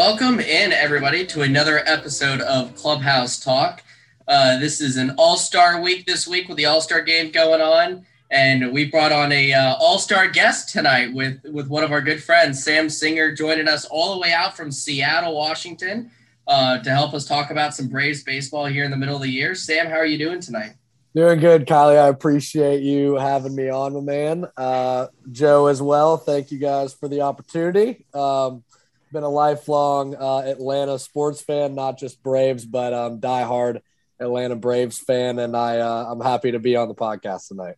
Welcome in, everybody, to another episode of Clubhouse Talk. Uh, this is an All Star week this week with the All Star game going on, and we brought on a uh, All Star guest tonight with with one of our good friends, Sam Singer, joining us all the way out from Seattle, Washington, uh, to help us talk about some Braves baseball here in the middle of the year. Sam, how are you doing tonight? Doing good, Kylie. I appreciate you having me on, my man. Uh, Joe as well. Thank you guys for the opportunity. Um, been a lifelong uh, Atlanta sports fan, not just Braves, but um, diehard Atlanta Braves fan, and I uh, I'm happy to be on the podcast tonight.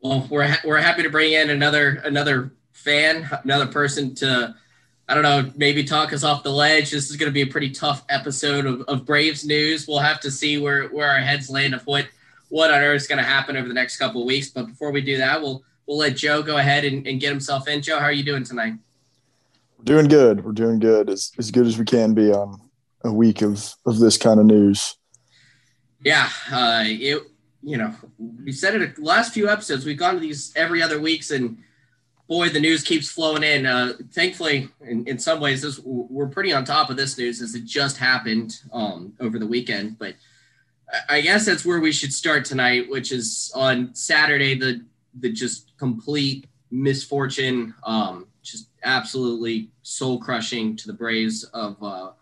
Well, we're ha- we're happy to bring in another another fan, another person to I don't know, maybe talk us off the ledge. This is going to be a pretty tough episode of, of Braves news. We'll have to see where where our heads land of what what on earth is going to happen over the next couple of weeks. But before we do that, we'll we'll let Joe go ahead and, and get himself in. Joe, how are you doing tonight? Doing good. We're doing good, as as good as we can be on a week of of this kind of news. Yeah, uh, it you know we said it last few episodes. We've gone to these every other weeks, and boy, the news keeps flowing in. Uh, thankfully, in, in some ways, this, we're pretty on top of this news as it just happened um, over the weekend. But I guess that's where we should start tonight, which is on Saturday. The the just complete misfortune um, absolutely soul crushing to the Braves of uh,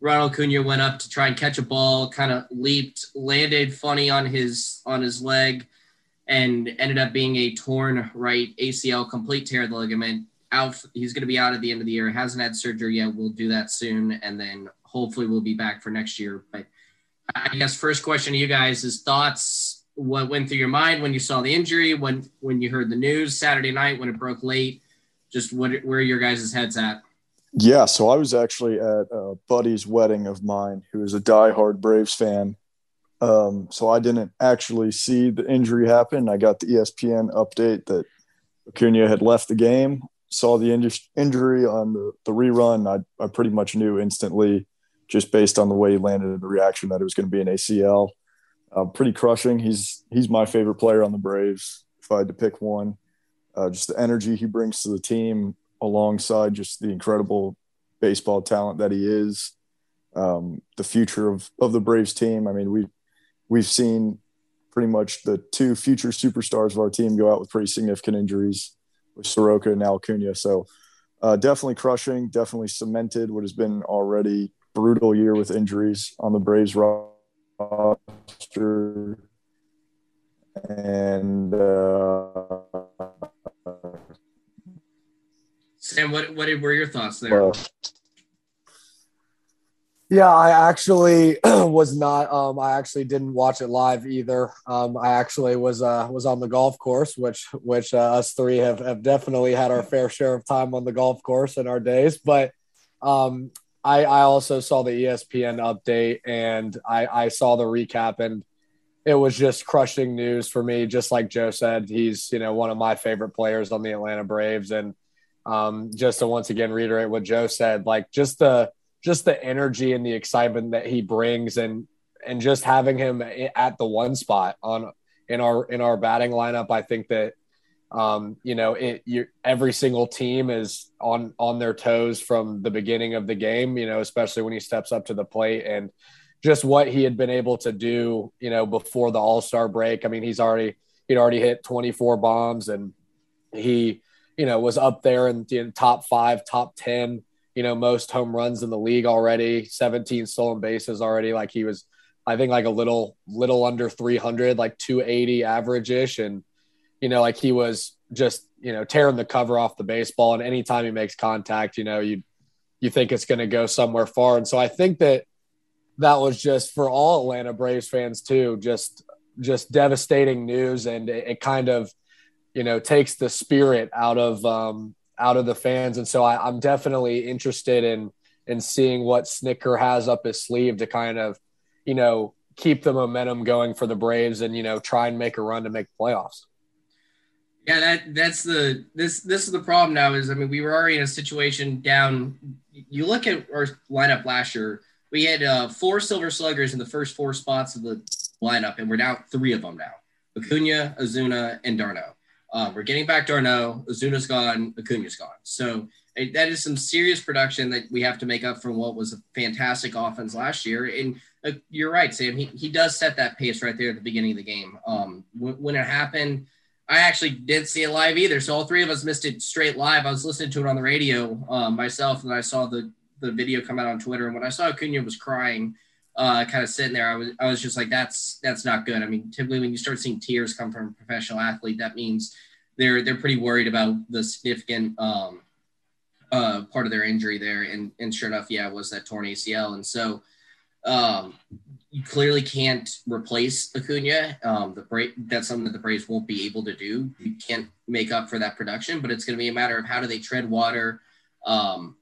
Ronald Acuna went up to try and catch a ball, kind of leaped, landed funny on his on his leg, and ended up being a torn right ACL, complete tear of the ligament. Out, he's going to be out at the end of the year. Hasn't had surgery yet. We'll do that soon, and then hopefully we'll be back for next year. But I guess first question to you guys is thoughts. What went through your mind when you saw the injury? When when you heard the news Saturday night when it broke late? Just what where your guys' heads at? Yeah, so I was actually at a buddy's wedding of mine who is a diehard Braves fan. Um, so I didn't actually see the injury happen. I got the ESPN update that Acuna had left the game. Saw the in- injury on the, the rerun. I, I pretty much knew instantly, just based on the way he landed and the reaction, that it was going to be an ACL. Uh, pretty crushing. He's he's my favorite player on the Braves. If I had to pick one, uh, just the energy he brings to the team alongside just the incredible baseball talent that he is. Um, the future of, of the Braves team. I mean, we we've seen pretty much the two future superstars of our team go out with pretty significant injuries with Soroka and Acuna. So uh, definitely crushing, definitely cemented what has been already brutal year with injuries on the Braves roster. And uh, Sam, what what were your thoughts there? yeah, I actually was not. Um, I actually didn't watch it live either. Um, I actually was uh, was on the golf course, which which uh, us three have have definitely had our fair share of time on the golf course in our days. But um, I I also saw the ESPN update and I I saw the recap and it was just crushing news for me. Just like Joe said, he's you know one of my favorite players on the Atlanta Braves, and um, just to once again reiterate what Joe said, like just the just the energy and the excitement that he brings, and and just having him at the one spot on in our in our batting lineup, I think that um, you know it you, every single team is on on their toes from the beginning of the game. You know, especially when he steps up to the plate and just what he had been able to do. You know, before the All Star break. I mean, he's already he'd already hit 24 bombs and he you know, was up there in the top five, top 10, you know, most home runs in the league already, 17 stolen bases already. Like he was, I think like a little, little under 300, like 280 average ish. And, you know, like he was just, you know, tearing the cover off the baseball. And anytime he makes contact, you know, you, you think it's going to go somewhere far. And so I think that that was just for all Atlanta Braves fans too, just, just devastating news. And it, it kind of, you know takes the spirit out of um, out of the fans. And so I, I'm definitely interested in in seeing what Snitker has up his sleeve to kind of you know keep the momentum going for the Braves and you know try and make a run to make playoffs. Yeah, that that's the this this is the problem now. Is I mean we were already in a situation down. You look at our lineup last year. We had uh, four Silver Sluggers in the first four spots of the lineup, and we're down three of them now: Acuna, Ozuna, and d'Arnaud. Uh, we're getting back d'Arnaud. Ozuna's gone. Acuna's gone. So that is some serious production that we have to make up from what was a fantastic offense last year. And uh, you're right, Sam. He, he does set that pace right there at the beginning of the game. Um, when, when it happened, I actually didn't see it live either. So all three of us missed it straight live. I was listening to it on the radio um, myself, and I saw the the video come out on Twitter. And when I saw Acuna was crying, uh, kind of sitting there, I was I was just like, that's that's not good. I mean, typically when you start seeing tears come from a professional athlete, that means they're they're pretty worried about the significant um, uh, part of their injury there. And and sure enough, yeah, it was that torn ACL. And so um, you clearly can't replace Acuna. Um, the Bra- that's something that the Braves won't be able to do. You can't make up for that production, but it's going to be a matter of how do they tread water. Because um,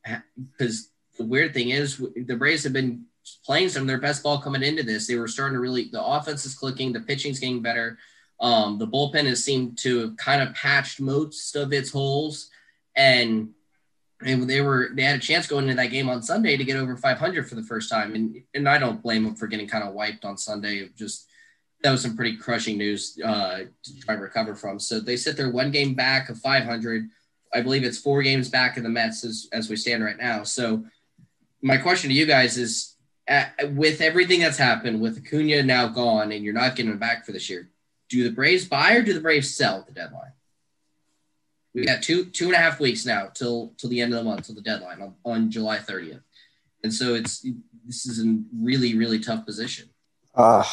the weird thing is, the Braves have been playing some of their best ball coming into this. They were starting to really, the offense is clicking, the pitching's getting better. Um, the bullpen has seemed to have kind of patched most of its holes. And and they were they had a chance going into that game on Sunday to get over 500 for the first time, and and I don't blame them for getting kind of wiped on Sunday. Just that was some pretty crushing news uh, to try and recover from. So they sit there one game back of 500. I believe it's four games back in the Mets as, as we stand right now. So my question to you guys is, with everything that's happened, with Acuna now gone, and you're not getting him back for this year, do the Braves buy or do the Braves sell at the deadline? We got two two and a half weeks now till till the end of the month, till the deadline on, on July 30th, and so it's this is a really really tough position. Uh,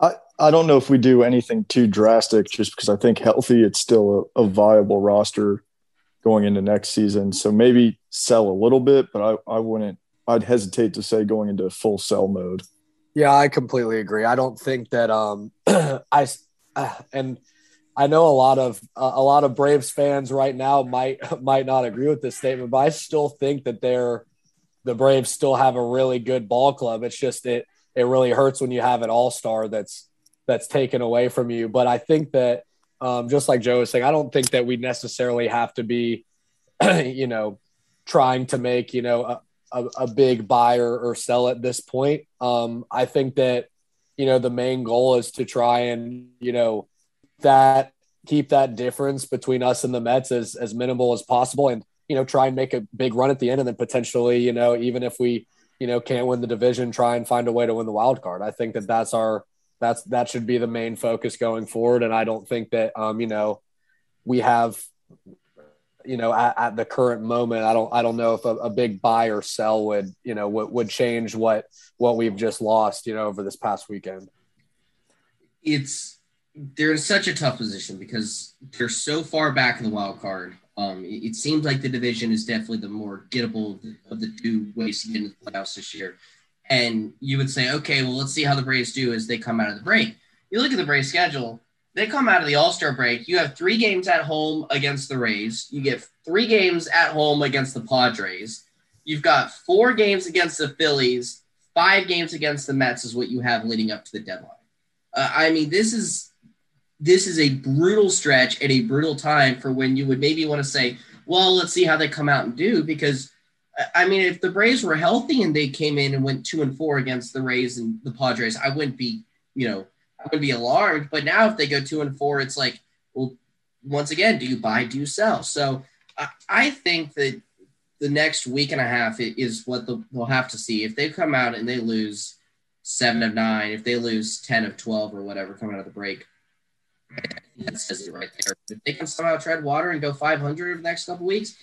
I I don't know if we do anything too drastic, just because I think healthy, it's still a, a viable roster going into next season. So maybe sell a little bit, but I I wouldn't. I'd hesitate to say going into full sell mode. Yeah, I completely agree. I don't think that um I uh, and I know a lot of uh, a lot of Braves fans right now might might not agree with this statement, but I still think that they're the Braves still have a really good ball club. It's just it it really hurts when you have an all star that's that's taken away from you. But I think that um, just like Joe was saying, I don't think that we necessarily have to be, you know, trying to make you know a, a, a big buy or, or sell at this point. Um, I think that you know the main goal is to try and you know that keep that difference between us and the Mets as as minimal as possible, and you know try and make a big run at the end, and then potentially you know even if we you know can't win the division, try and find a way to win the wild card. I think that that's our that's that should be the main focus going forward, and I don't think that um you know we have you know at, at the current moment i don't i don't know if a, a, big buy or sell would you know would, would change what what we've just lost you know over this past weekend it's they're in such a tough position because they're so far back in the wild card. Um, it, it, seems like the division is definitely the more gettable of the two ways to get into the playoffs this year. And you would say, okay, well, let's see how the Braves do as they come out of the break. You look at the Braves schedule, they come out of the All Star break. You have three games at home against the Rays. You get three games at home against the Padres. You've got four games against the Phillies, five games against the Mets, is what you have leading up to the deadline. Uh, I mean, this is this is a brutal stretch at a brutal time for when you would maybe want to say, well, let's see how they come out and do. Because, I mean, if the Braves were healthy and they came in and went two and four against the Rays and the Padres, I wouldn't be, you know, I wouldn't be alarmed. But now if they go two and four, it's like, well, once again, do you buy, do you sell? So I think that the next week and a half is what the, we'll have to see. If they come out and they lose seven of nine, if they lose 10 of 12 or whatever coming out of the break, that says it right there. If they can somehow tread water and go 500 over the next couple weeks,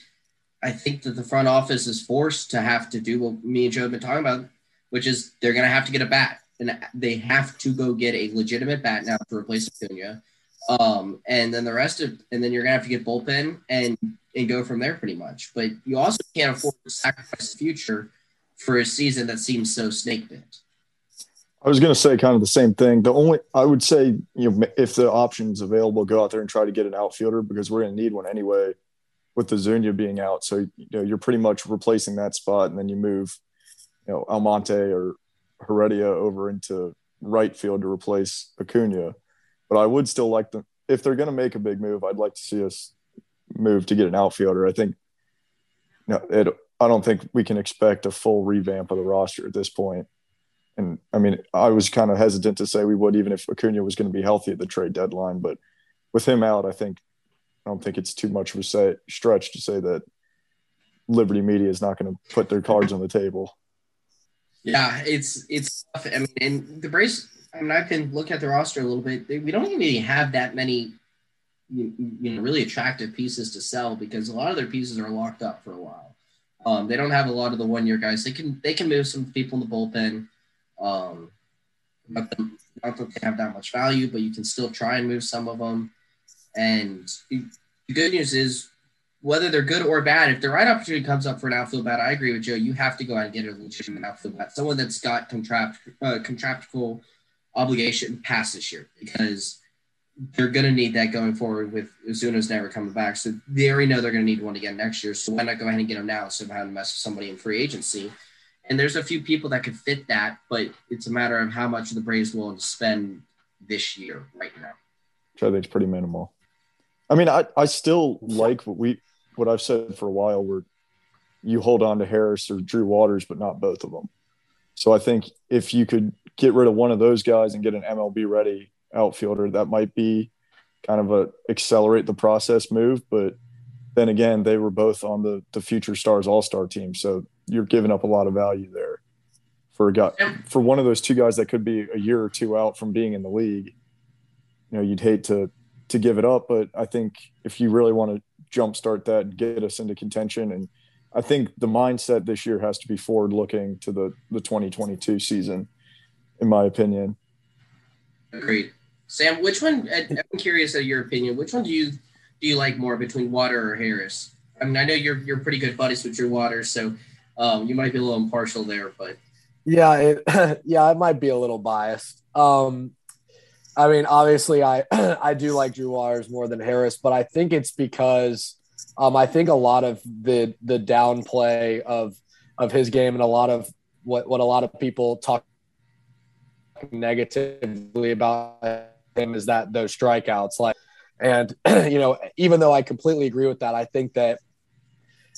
I think that the front office is forced to have to do what me and Joe have been talking about, which is they're going to have to get a bat, and they have to go get a legitimate bat now to replace Acuna. Um, and then the rest of, and then you're gonna have to get bullpen and and go from there pretty much. But you also can't afford to sacrifice the future for a season that seems so snake bit. I was going to say kind of the same thing. The only I would say, you know, if the option's available, go out there and try to get an outfielder because we're going to need one anyway. With Ozuna being out, so you know you're pretty much replacing that spot, and then you move, you know, Almonte or Heredia over into right field to replace Acuna. But I would still like them if they're going to make a big move. I'd like to see us move to get an outfielder. I think, no, it. I don't think we can expect a full revamp of the roster at this point. and I mean, I was kind of hesitant to say we would, even if Acuna was going to be healthy at the trade deadline. But with him out, I think I don't think it's too much of a say, stretch to say that Liberty Media is not going to put their cards on the table. Yeah, it's it's tough. I mean, and the Braves. I mean, I can look at the roster a little bit. We don't even have that many, you, you know, really attractive pieces to sell because a lot of their pieces are locked up for a while. Um, they don't have a lot of the one year guys. They can they can move some people in the bullpen. Um, not, that, not that they have that much value, but you can still try and move some of them. And the good news is, whether they're good or bad, if the right opportunity comes up for an outfield bat, I agree with Joe. You have to go out and get a legitimate outfield bat, someone that's got contract uh, contractual obligation past this year because they're going to need that going forward with Ozuna's never coming back. So they already know they're going to need one again next year. So why not go ahead and get them now instead of having to mess with somebody in free agency? And there's a few people that could fit that, but it's a matter of how much the Braves to spend this year right now. Which I think is pretty minimal. I mean, I, I still like what we what I've said for a while where you hold on to Harris or Drew Waters, but not both of them. So I think if you could get rid of one of those guys and get an MLB ready outfielder, that might be kind of a accelerate the process move. But then again, they were both on the the future stars all star team, so you're giving up a lot of value there for a guy for one of those two guys that could be a year or two out from being in the league. You know, you'd hate to to give it up, but I think if you really want to jumpstart that and get us into contention, and I think the mindset this year has to be forward looking to the the 2022 season, in my opinion. Agreed. Sam, which one? I'm curious of your opinion. Which one do you do you like more between Water or Harris? I mean, I know you're you're pretty good buddies with Drew Water, so um, you might be a little impartial there, but yeah, it, yeah, I might be a little biased. Um, I mean, obviously, I I do like Drew Waters more than Harris, but I think it's because um, I think a lot of the the downplay of of his game and a lot of what what a lot of people talk negatively about him is that those strikeouts like and you know even though i completely agree with that i think that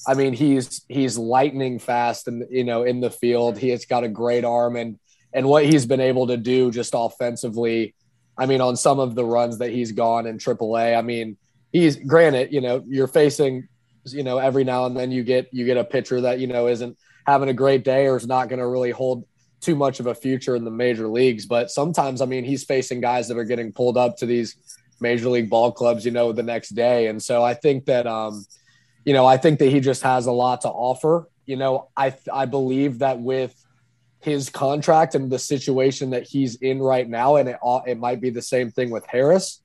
i mean he's he's lightning fast and you know in the field. He has got a great arm and and what he's been able to do just offensively i mean on some of the runs that he's gone in AAA i mean he's granted you know you're facing you know every now and then you get you get a pitcher that you know isn't having a great day or is not going to really hold too much of a future in the major leagues. But sometimes, I mean, he's facing guys that are getting pulled up to these major league ball clubs, you know, the next day. And so I think that, um, you know, I think that he just has a lot to offer. You know, I I believe that with his contract and the situation that he's in right now, and it it might be the same thing with Harris.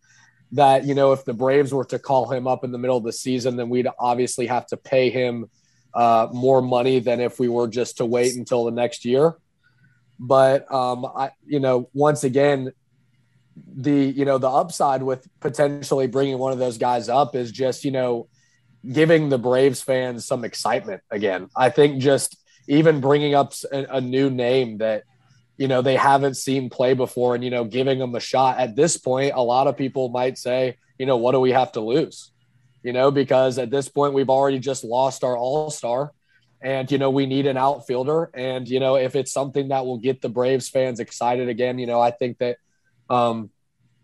That you know, if the Braves were to call him up in the middle of the season, then we'd obviously have to pay him uh, more money than if we were just to wait until the next year. But um, I, you know, once again, the you know the upside with potentially bringing one of those guys up is just you know giving the Braves fans some excitement again. I think just even bringing up a, a new name that you know they haven't seen play before and you know giving them a shot at this point a lot of people might say you know what do we have to lose you know because at this point we've already just lost our all-star and, you know, we need an outfielder. And, you know, if it's something that will get the Braves fans excited again, you know, I think that, um,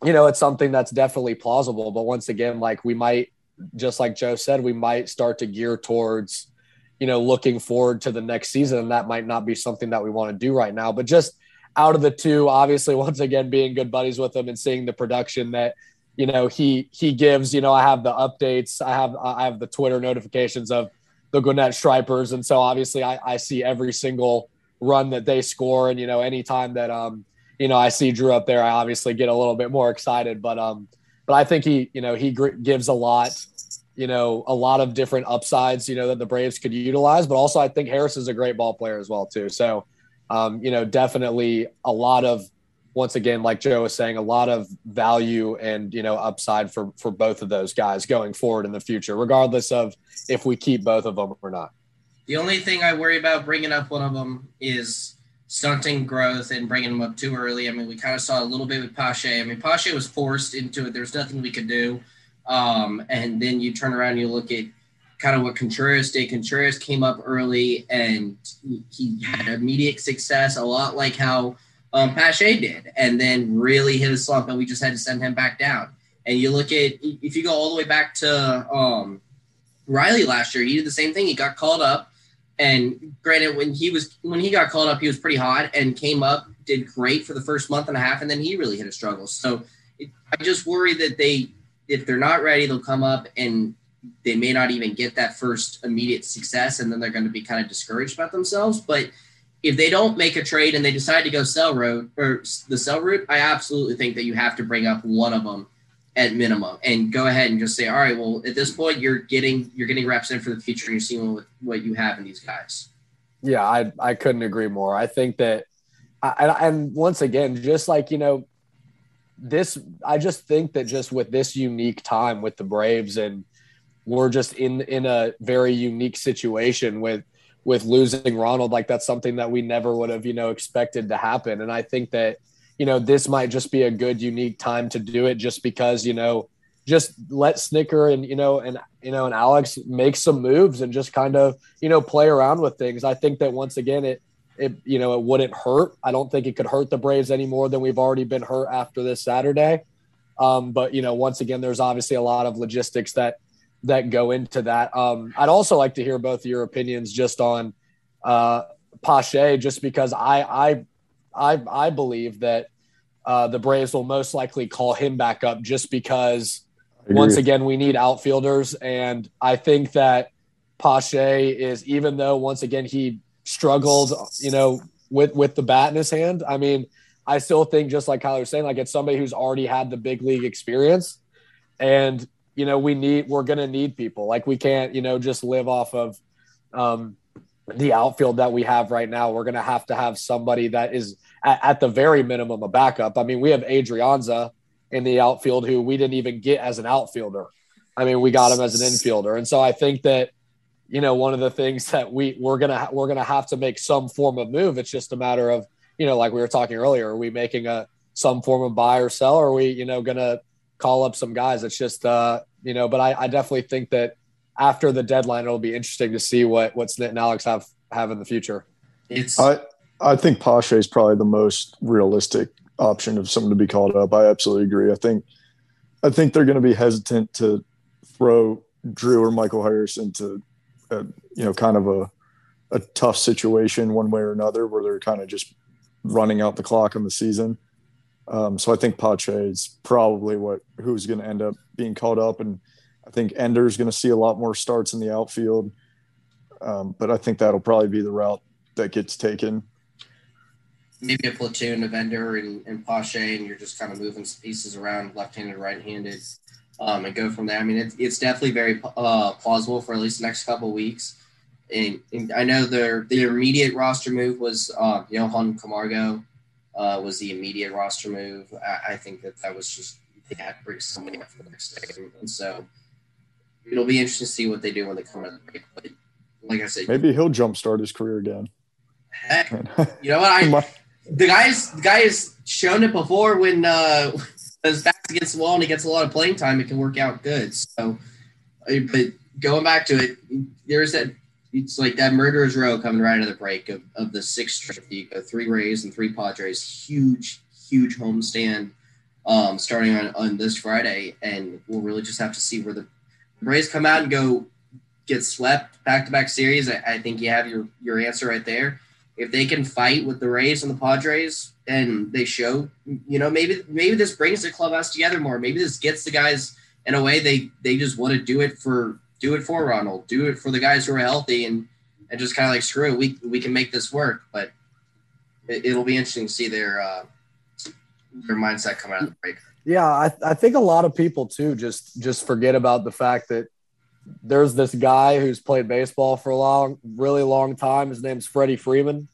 you know, it's something that's definitely plausible. But once again, like we might, just like Joe said, we might start to gear towards, you know, looking forward to the next season. And that might not be something that we want to do right now. But just out of the two, obviously, once again, being good buddies with him and seeing the production that, you know, he he gives, you know, I have the updates, I have I have the Twitter notifications of the Gwinnett Stripers. And so obviously I, I see every single run that they score. And, you know, anytime that, um, you know, I see Drew up there, I obviously get a little bit more excited, but, um, but I think he, you know, he gr- gives a lot, you know, a lot of different upsides, you know, that the Braves could utilize, but also I think Harris is a great ball player as well, too. So, um, you know, definitely a lot of, once again, like Joe was saying, a lot of value and you know upside for for both of those guys going forward in the future, regardless of if we keep both of them or not. The only thing I worry about bringing up one of them is stunting growth and bringing them up too early. I mean, we kind of saw a little bit with Pache. I mean, Pache was forced into it. There's nothing we could do. Um, and then you turn around and you look at kind of what Contreras did. Contreras came up early and he had immediate success, a lot like how um, Pache did, and then really hit a slump, and we just had to send him back down. And you look at if you go all the way back to um, Riley last year. He did the same thing. He got called up, and granted, when he was when he got called up, he was pretty hot and came up, did great for the first month and a half, and then he really hit a struggle. So it, I just worry that they, if they're not ready, they'll come up and they may not even get that first immediate success, and then they're going to be kind of discouraged about themselves. But if they don't make a trade and they decide to go sell road or the sell route, I absolutely think that you have to bring up one of them at minimum and go ahead and just say, all right, well, at this point, you're getting you're getting reps in for the future, and you're seeing what, what you have in these guys. Yeah, I I couldn't agree more. I think that, I, and once again, just like you know, this I just think that just with this unique time with the Braves and we're just in in a very unique situation with with losing Ronald. Like that's something that we never would have, you know, expected to happen. And I think that, you know, this might just be a good, unique time to do it just because, you know, just let Snitker and, you know, and, you know, and Alex make some moves and just kind of, you know, play around with things. I think that once again, it, it, you know, it wouldn't hurt. I don't think it could hurt the Braves any more than we've already been hurt after this Saturday. Um, but, you know, once again, there's obviously a lot of logistics that, that go into that. Um, I'd also like to hear both of your opinions just on uh, Pache, just because I I I, I believe that uh, the Braves will most likely call him back up just because once again we need outfielders, and I think that Pache is even though once again he struggled, you know, with with the bat in his hand. I mean, I still think just like Kyler was saying, like it's somebody who's already had the big league experience, and you know, we need, we're to need people. Like we can't, you know, just live off of um, the outfield that we have right now. We're to have to have somebody that is at, at, the very minimum a backup. I mean, we have Adrianza in the outfield who we didn't even get as an outfielder. I mean, we got him as an infielder. And so I think that, you know, one of the things that we we're going to we're going to have to make some form of move. It's just a matter of, you know, like we were talking earlier, are we making a some form of buy or sell? Or are we, you know, going to call up some guys. It's just, uh, you know, but I, I definitely think that after the deadline, it'll be interesting to see what what Snit and Alex have have in the future. It's I I think Pache is probably the most realistic option of someone to be called up. I absolutely agree. I think I think they're going to be hesitant to throw Drew or Michael Harris into a, you know kind of a a tough situation one way or another where they're kind of just running out the clock on the season. Um, so I think Pache is probably what who's going to end up being called up, and I think Ender's going to see a lot more starts in the outfield. Um, but I think that'll probably be the route that gets taken. Maybe a platoon of Ender and, and Pache, and you're just kind of moving some pieces around, left-handed, right-handed, um, and go from there. I mean, it's, it's definitely very uh, plausible for at least the next couple weeks. And, and, I know their the immediate roster move was uh, Johan Camargo uh, was the immediate roster move. I, I, think that that was just they had to bring somebody up for the next day, and so it'll be interesting to see what they do when they come in. But like I said, maybe he'll jumpstart his career again. Heck, you know what? I the guys the guy has shown it before when uh, back's against the wall and he gets a lot of playing time. It can work out good. So, but going back to it, there's that it's like that murderer's row coming right out of the break of, of the sixth trip. You go three Rays and three Padres, huge, huge homestand um, starting on, on this Friday. And we'll really just have to see where the Rays come out and go get swept back to back series. I, I, think you have your, your answer right there. If they can fight with the Rays and the Padres and they show, you know, maybe maybe this brings the clubhouse together more. Maybe this gets the guys in a way they they just want to do it for do it for Ronald, do it for the guys who are healthy, and and just kind of like screw it, we we can make this work. But it, will be interesting to see their uh, their mindset come out of the break. Yeah, I, I think a lot of people too just just forget about the fact that there's this guy who's played baseball for a long, really long time. His name's Freddie Freeman,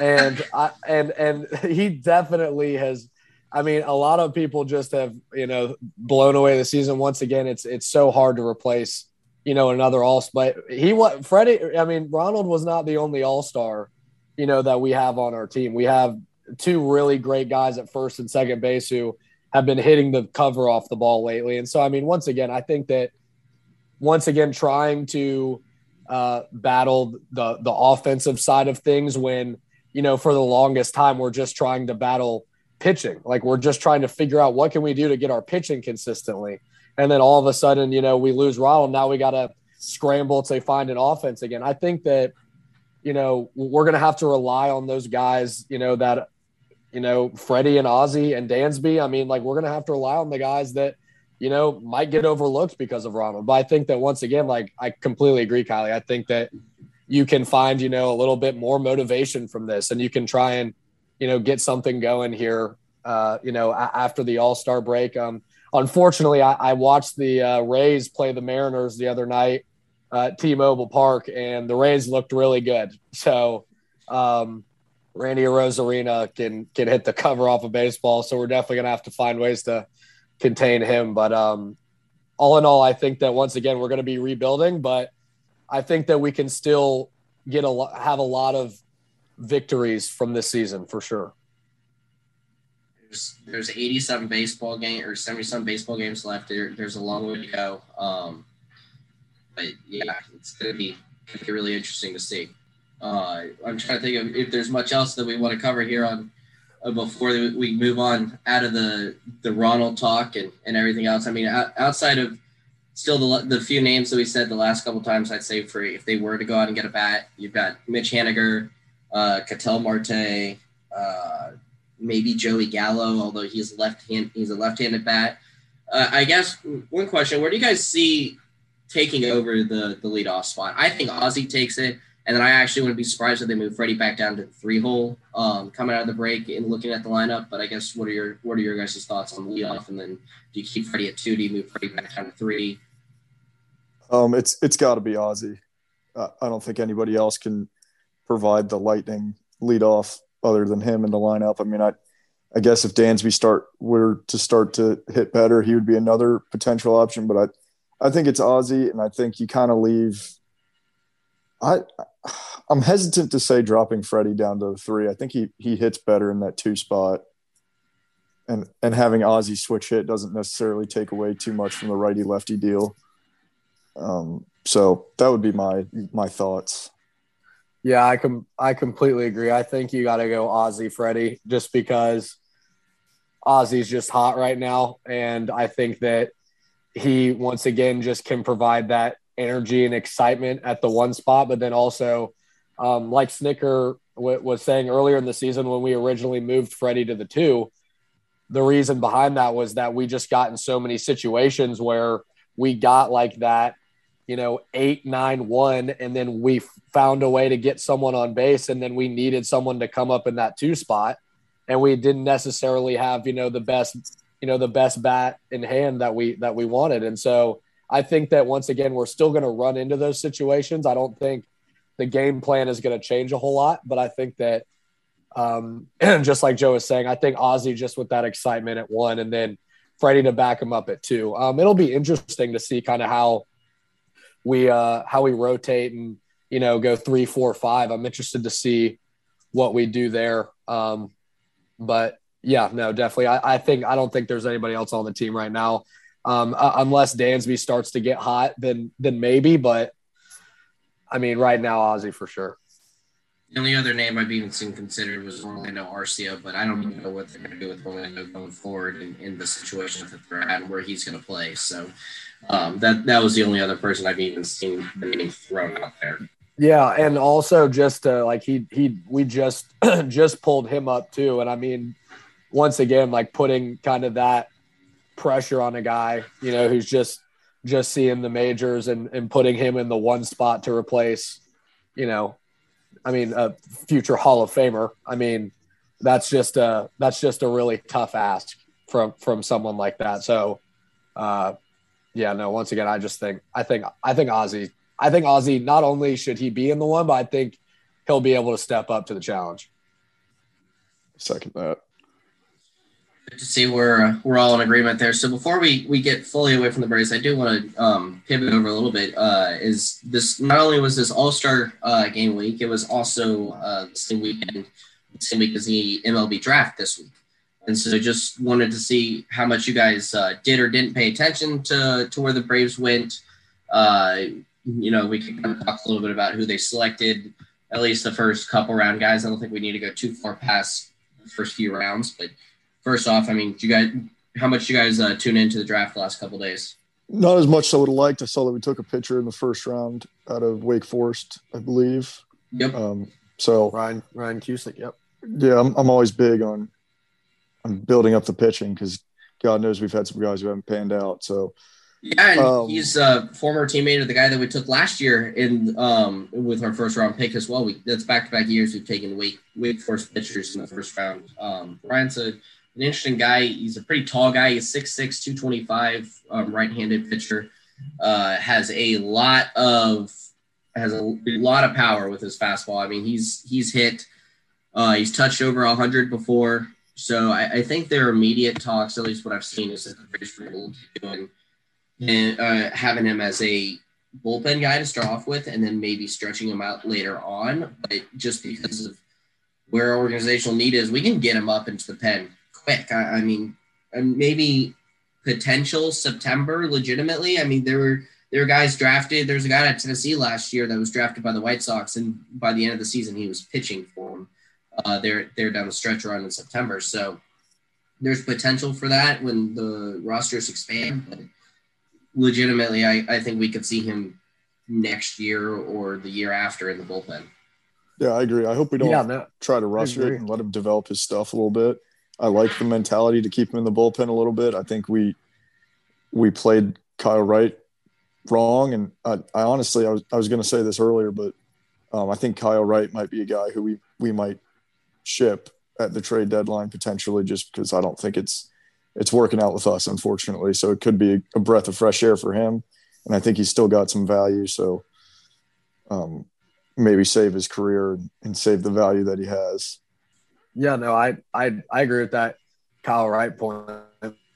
and I and and he definitely has. I mean, a lot of people just have you know blown away the season. Once again, it's it's so hard to replace you know, another all but he was Freddie. I mean, Ronald was not the only all star, you know, that we have on our team. We have two really great guys at first and second base who have been hitting the cover off the ball lately. And so, I mean, once again, I think that once again, trying to uh, the the offensive side of things when you know for the longest time we're just trying to battle pitching like we're just trying to figure out what can we do to get our pitching consistently and then all of a sudden, you know, we lose Ronald. Now we got to scramble to find an offense again. I think that you know we're going to have to rely on those guys. You know that you know Freddie and Ozzie and Dansby. I mean, like we're going to have to rely on the guys that you know might get overlooked because of Ronald. But I think that once again, like I completely agree, Kylie. I think that you can find you know a little bit more motivation from this, and you can try and you know get something going here. Uh, you know, after the All Star break. Um, unfortunately, I, I watched the uh, Rays play the Mariners the other night at T-Mobile Park, and the Rays looked really good. So um, Randy Arozarena can can hit the cover off of baseball. So we're definitely gonna have to find ways to contain him. But um, all in all, I think that once again we're gonna be rebuilding, but I think that we can still get a lot, have a lot of victories from this season for sure there's there's 87 baseball game or 77 baseball games left. There, there's a long way to go. Um, but yeah, it's gonna be, gonna be really interesting to see. Uh, I'm trying to think of if there's much else that we want to cover here on before we move on out of the the Ronald talk and, and everything else. I mean, outside of still the the few names that we said the last couple times, I'd say for if they were to go out and get a bat, you've got Mitch Haniger, uh, Ketel Marte. Uh, maybe Joey Gallo, although he's left hand he's a left-handed bat. Uh, I guess one question: Where do you guys see taking over the the leadoff spot? I think Ozzie takes it, and then I actually wouldn't be surprised if they move Freddie back down to three hole um, coming out of the break and looking at the lineup. But I guess what are your what are your guys' thoughts on the leadoff? And then do you keep Freddie at two? Do you move Freddie back down to three? Um, it's it's got to be Ozzie. Uh, I don't think anybody else can provide the lightning leadoff other than him in the lineup. I mean, I I guess if Dansby start were to start to hit better, he would be another potential option. But I I think it's Ozzie, and I think you kind of leave. I I'm hesitant to say dropping Freddie down to the three. I think he he hits better in that two spot. And, and having Ozzie switch hit doesn't necessarily take away too much from the righty lefty deal. Um, so that would be my my thoughts. Yeah, I com- I completely agree. I think you got to go Ozzie Freddie just because Ozzie's just hot right now, and I think that he once again just can provide that energy and excitement at the one spot, but then also, um, like Snitker w- was saying earlier in the season when we originally moved Freddie to the two, the reason behind that was that we just got in so many situations where we got like that you know, eight, nine, one, and then we found a way to get someone on base, and then we needed someone to come up in that two spot, and we didn't necessarily have, you know, the best, you know, the best bat in hand that we that we wanted, and so I think that once again we're still going to run into those situations. I don't think the game plan is going to change a whole lot, but I think that um, just like Joe was saying, I think Ozzie just with that excitement at one, and then Freddie to back him up at two. Um, it'll be interesting to see kind of how we uh, how we rotate and you know go three, four, five. I'm interested to see what we do there. Um, but yeah, no, definitely. I, I, think I don't think there's anybody else on the team right now, um, uh, unless Dansby starts to get hot, then then maybe. But I mean, right now, Ozzie for sure. The only other name I've even seen considered was Orlando Arcia, but I don't even know what they're going to do with Orlando going forward in, in the situation that they're at and where he's going to play. So um, that that was the only other person I've even seen the name thrown out there. Yeah, and also just uh, like he he we just just pulled him up too, and I mean, once again, like putting kind of that pressure on a guy, you know, who's just just seeing the majors and and putting him in the one spot to replace, you know, I mean, a future Hall of Famer. I mean, that's just a that's just a really tough ask from from someone like that. So, uh, yeah, no. Once again, I just think I think I think Ozzie. I think Ozzie. Not only should he be in the one, but I think he'll be able to step up to the challenge. Second that. Good to see we're uh, we're all in agreement there. So before we we get fully away from the Braves, I do want to um, pivot over a little bit. Uh, is this not only was this All Star uh, game week, it was also uh, the same weekend, same week as the MLB draft this week. And so just wanted to see how much you guys uh, did or didn't pay attention to, to where the Braves went. Uh, you know, we can talk a little bit about who they selected, at least the first couple round guys. I don't think we need to go too far past the first few rounds. But first off, I mean, you guys, how much you guys uh, tune into the draft the last couple days? Not as much as I would have liked. I saw that we took a pitcher in the first round out of Wake Forest, I believe. Yep. Um, so Ryan Ryan Cusick. Yep. yeah, I'm, I'm always big on on building up the pitching because God knows we've had some guys who haven't panned out. So Yeah, and Um, he's a former teammate of the guy that we took last year in um with our first round pick as well. We that's back to back years we've taken Wake Wake Forest pitchers in the first round. Um, Ryan's a, an interesting guy. He's a pretty tall guy. He's 6'6", 225, um, right-handed pitcher. Uh, has a lot of has a lot of power with his fastball. I mean, he's he's hit. Uh, he's touched over hundred before. So I, I think their immediate talks, at least what I've seen, is that the Braves are able to do and and uh, having him as a bullpen guy to start off with, and then maybe stretching him out later on. But just because of where our organizational need is, we can get him up into the pen quick. I, I mean, and maybe potential September legitimately. I mean, there were there were guys drafted. There's a guy at Tennessee last year that was drafted by the White Sox, and by the end of the season, he was pitching for them. Uh, they're they're down the stretch run in September, so there's potential for that when the rosters expand. But legitimately, I, I think we could see him next year or the year after in the bullpen. yeah, I agree. I hope we don't Yeah. No. try to rush it and let him develop his stuff a little bit. I like the mentality to keep him in the bullpen a little bit. I think we we played Kyle Wright wrong, and I, I honestly I was I was going to say this earlier, but um, I think Kyle Wright might be a guy who we we might ship at the trade deadline potentially, just because I don't think it's it's working out with us, unfortunately. So it could be a breath of fresh air for him, and I think he's still got some value. So um, maybe save his career and save the value that he has. Yeah, no, I I I agree with that Kyle Wright point.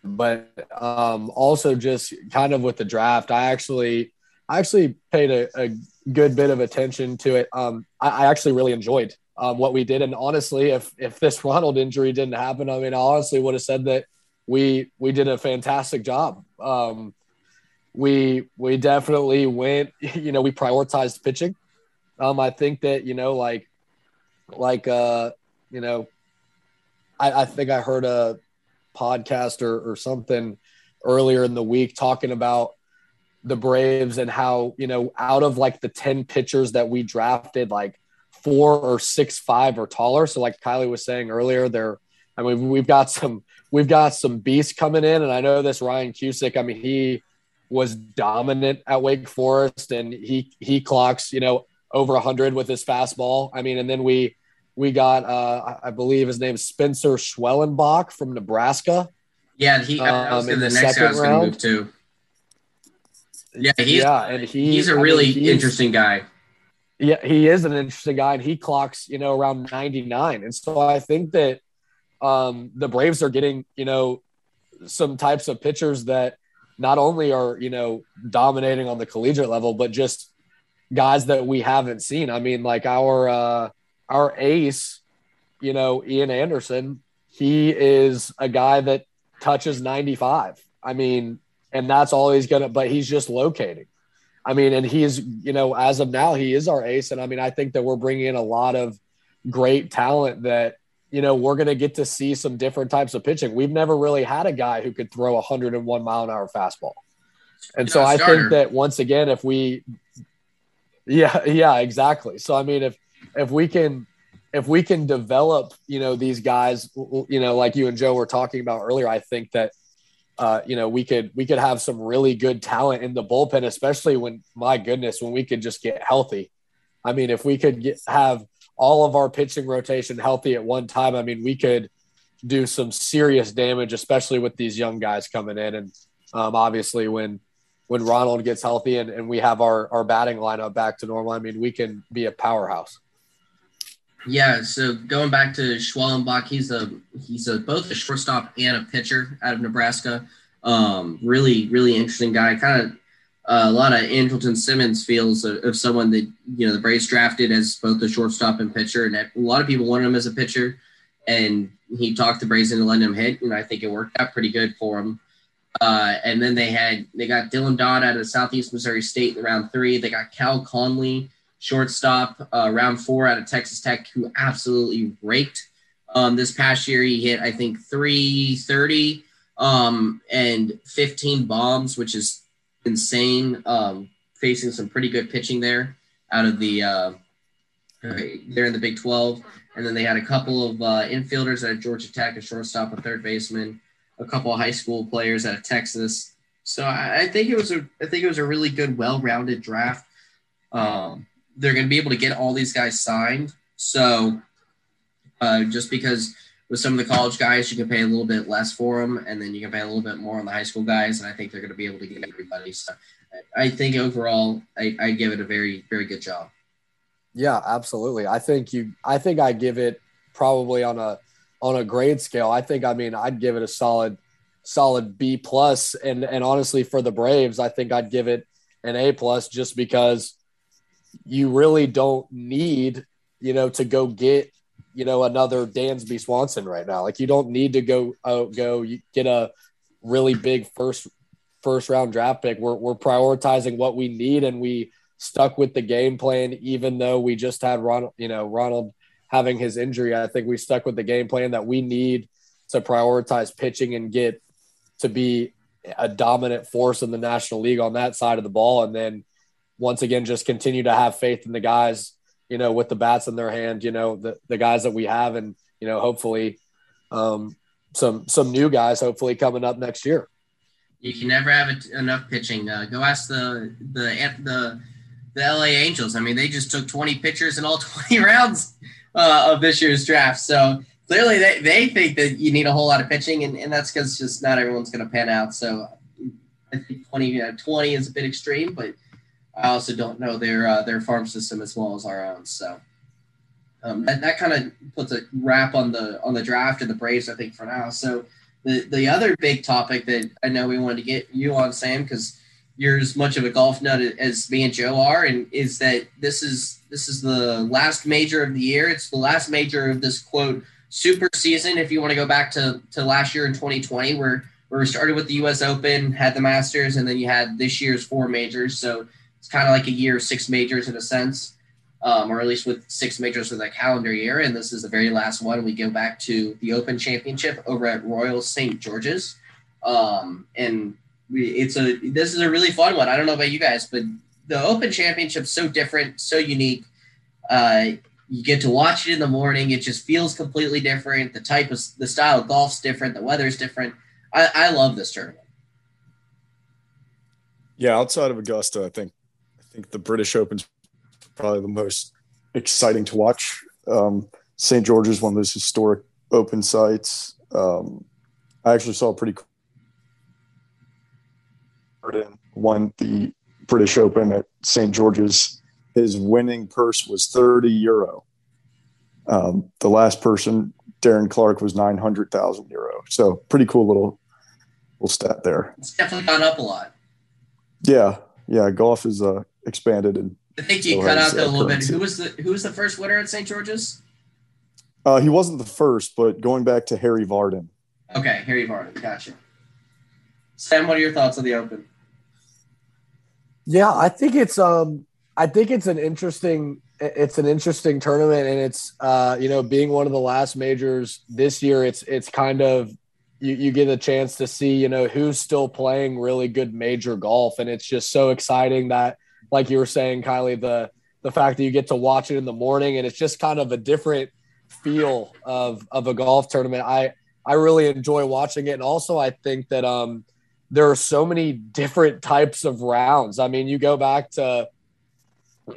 But um also just kind of with the draft, I actually I actually paid a, a good bit of attention to it. Um I, I actually really enjoyed um what we did. And honestly, if if this Ronald injury didn't happen, I mean I honestly would have said that we we did a fantastic job. Um we we definitely went, you know, we prioritized pitching. Um I think that, you know, like like uh you know, I, I think I heard a podcast or, or something earlier in the week talking about the Braves and how, you know, out of like the 10 pitchers that we drafted, like four or six, five or taller. So like Kylie was saying earlier, there, I mean, we've got some, we've got some beasts coming in. And I know this Ryan Cusick, I mean, he was dominant at Wake Forest and he, he clocks, you know, over hundred with his fastball. I mean, and then we, we got, uh, I believe his name is Spencer Schwellenbach from Nebraska. Yeah, and he. I was Um, in the the next guy I was going to round? move to. Yeah, he's yeah, and he, he's a I mean, really he's- interesting guy. Yeah, he is an interesting guy, and he clocks, you know, around 99. And so I think that um, the Braves are getting, you know, some types of pitchers that not only are, you know, dominating on the collegiate level, but just guys that we haven't seen. I mean, like our uh, our ace, you know, Ian Anderson, he is a guy that touches 95. I mean, and that's all he's gonna, but he's just locating. I mean, and he is, you know, as of now, he is our ace. And I mean, I think that we're bringing in a lot of great talent that, you know, we're going to get to see some different types of pitching. We've never really had a guy who could throw a 101 mile an hour fastball. And so I starter. think that once again, if we, yeah, yeah, exactly. So, I mean, if, if we can, if we can develop, you know, these guys, you know, like you and Joe were talking about earlier, I think that uh, you know, we could we could have some really good talent in the bullpen, especially when my goodness, when we could just get healthy. I mean, if we could get have all of our pitching rotation healthy at one time, I mean, we could do some serious damage, especially with these young guys coming in. And um, obviously, when when Ronald gets healthy and, and we have our our batting lineup back to normal, I mean, we can be a powerhouse. Yeah, so going back to Schwellenbach, he's a he's a both a shortstop and a pitcher out of Nebraska. Um, really, really interesting guy. Kind of uh, a lot of Andrelton Simmons feels of, of someone that you know the Braves drafted as both a shortstop and pitcher, and a lot of people wanted him as a pitcher. And he talked the Braves into letting him hit, and I think it worked out pretty good for him. Uh, and then they had they got Dylan Dodd out of Southeast Missouri State in round three. They got Cal Conley shortstop, uh, round four out of Texas Tech, who absolutely raked. Um, this past year, he hit, I think, 330 um, and 15 bombs, which is insane. Um, facing some pretty good pitching there out of the uh, they're in the Big 12, and then they had a couple of uh, infielders at Georgia Tech, a shortstop, a third baseman, a couple of high school players out of Texas. So I, I think it was a I think it was a really good, well-rounded draft. Um, they're going to be able to get all these guys signed. So uh, just because with some of the college guys, you can pay a little bit less for them, and then you can pay a little bit more on the high school guys. And I think they're going to be able to get everybody. So I think overall, I, I give it a very, very good job. Yeah, absolutely. I think you. I think I give it probably on a on a grade scale. I think. I mean, I'd give it a solid, solid B plus. And and honestly, for the Braves, I think I'd give it an A plus just because you really don't need, you know, to go get, you know, another Dansby Swanson right now. Like you don't need to go uh, go get a really big first first round draft pick. We're we're prioritizing what we need, and we stuck with the game plan, even though we just had Ronald, you know, Ronald having his injury. I think we stuck with the game plan that we need to prioritize pitching and get to be a dominant force in the National League on that side of the ball. And then once again, just continue to have faith in the guys, you know, with the bats in their hand, you know, the, the guys that we have and, you know, hopefully um, some, some new guys, hopefully coming up next year. You can never have enough pitching. Uh, go ask the, the, the, the LA Angels. I mean, they just took 20 pitchers in all 20 rounds uh, of this year's draft. So clearly they, they think that you need a whole lot of pitching, and, and that's because just not everyone's going to pan out. So I think 20, uh, 20 is a bit extreme, but I also don't know their uh, their farm system as well as our own. So um, that, that kind of puts a wrap on the on the draft and the Braves, I think, for now. So the the other big topic that I know we wanted to get you on, Sam, because – you're as much of a golf nut as me and Joe are, and is that this is this is the last major of the year. It's the last major of this quote super season. If you want to go back to to last year in 2020, where where we started with the U.S. Open, had the Masters, and then you had this year's four majors. So it's kind of like a year six majors in a sense, um, or at least with six majors with a calendar year. And this is the very last one. We go back to the Open Championship over at Royal St. George's. Um, and it's a this is a really fun one. I don't know about you guys, but the Open Championship's so different, so unique. Uh, you get to watch it in the morning. It just feels completely different. The type of the style of golf's different. The weather's different. I, I love this tournament. Yeah, outside of Augusta, I think think the British Open's probably the most exciting to watch. Um, St. George is one of those historic open sites. Um, I actually saw a pretty cool won the British Open at St. George's. His winning purse was 30 euro. Um, the last person, Darren Clarke, was 900,000 euro. So pretty cool little little stat there. It's definitely gone up a lot. Yeah, yeah. Golf is uh, expanded and. I think you cut out that a little currency. bit. Who was the who was the first winner at St. George's? Uh, he wasn't the first, but going back to Harry Vardon. Okay, Harry Vardon. Gotcha. Sam, what are your thoughts on the Open? Yeah, I think it's um I think it's an interesting it's an interesting tournament and it's uh you know being one of the last majors this year it's it's kind of you, you get a chance to see you know who's still playing really good major golf and it's just so exciting that like you were saying Kylie the the fact that you get to watch it in the morning and it's just kind of a different feel of of a golf tournament I I really enjoy watching it and also I think that um there are so many different types of rounds. I mean, you go back to,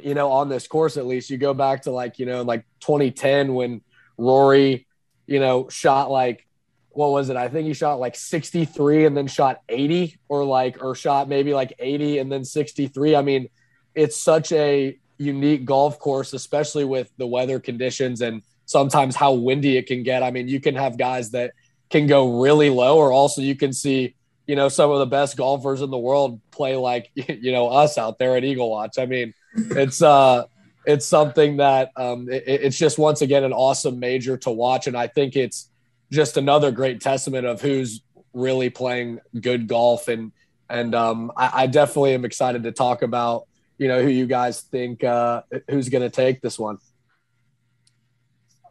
you know, on this course at least, you go back to like, you know, like 2010 when Rory, you know, shot like, what was it? I think he shot like 63 and then shot 80 or like, or shot maybe like 80 and then 63. I mean, it's such a unique golf course, especially with the weather conditions and sometimes how windy it can get. I mean, you can have guys that can go really low, or also you can see you know some of the best golfers in the world play like you know us out there at Eagle Watch. I mean, it's uh it's something that um it, it's just once again an awesome major to watch, and I think it's just another great testament of who's really playing good golf and and um I, I definitely am excited to talk about you know who you guys think uh who's going to take this one.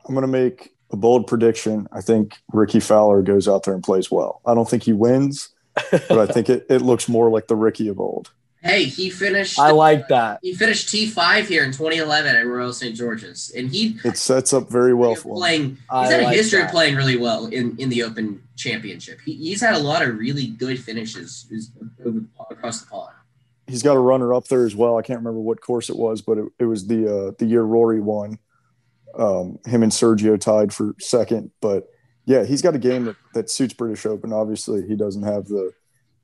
I'm going to make a bold prediction. I think Rickie Fowler goes out there and plays well. I don't think he wins, but I think it, it looks more like the Rickie of old. Hey, he finished. I like that. He finished T five here in 2011 at Royal St. George's, and he it sets up very well for him. playing. He's I had a like history that. of playing really well in, in the Open Championship. He, he's had a lot of really good finishes across the pond. He's got a runner up there as well. I can't remember what course it was, but it, it was the uh, the year Rory won. Um, him and Sergio tied for second, but yeah, he's got a game that, that suits British Open. Obviously, he doesn't have the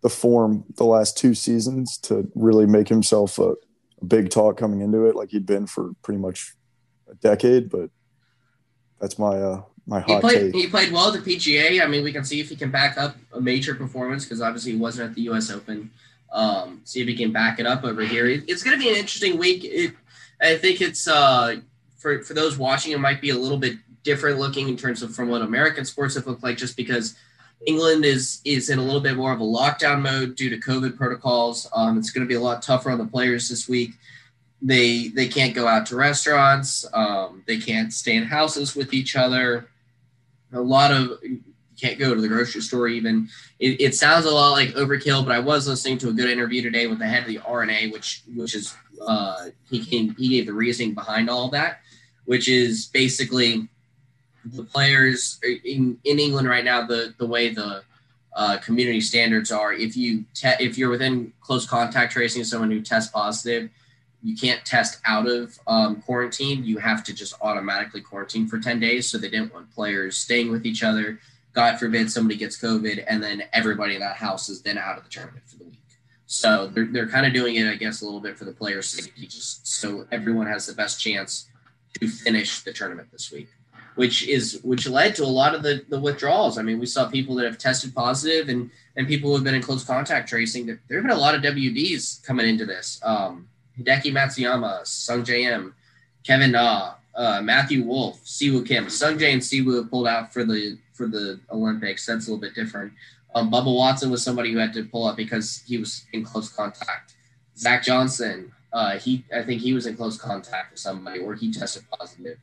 the form the last two seasons to really make himself a, a big talk coming into it, like he'd been for pretty much a decade. But that's my uh, my He hot played take. he played well at the PGA. I mean, we can see if he can back up a major performance because obviously he wasn't at the U.S. Open. Um, see if he can back it up over here. It- it's going to be an interesting week. It, I think it's uh, for for those watching, it might be a little bit different looking in terms of from what American sports have looked like, just because England is is in a little bit more of a lockdown mode due to COVID protocols. Um, it's going to be a lot tougher on the players this week. They they can't go out to restaurants. Um, they can't stay in houses with each other. A lot of you can't go to the grocery store even. It, it sounds a lot like overkill, but I was listening to a good interview today with the head of the R&A, which which is uh, he came he gave the reasoning behind all that, which is basically the players in, in England right now, the the way the uh, community standards are, if you te- if you're within close contact tracing someone who tests positive, you can't test out of um, quarantine. You have to just automatically quarantine for 10 days. So they didn't want players staying with each other. God forbid somebody gets COVID and then everybody in that house is then out of the tournament for the week. So they're, they're kind of doing it, I guess, a little bit for the players' safety, just so everyone has the best chance to finish the tournament this week which is which led to a lot of the, the withdrawals. I mean, we saw people that have tested positive and and people who have been in close contact tracing. There, have been a lot of WDs coming into this. Um, Hideki Matsuyama, Sungjae Im, Kevin Na, uh, Matthew Wolff, Siwoo Kim. Sung Jae and Siwoo pulled out for the for the Olympics. That's a little bit different. Um, Bubba Watson was somebody who had to pull up because he was in close contact. Zach Johnson, uh, he I think he was in close contact with somebody or he tested positive.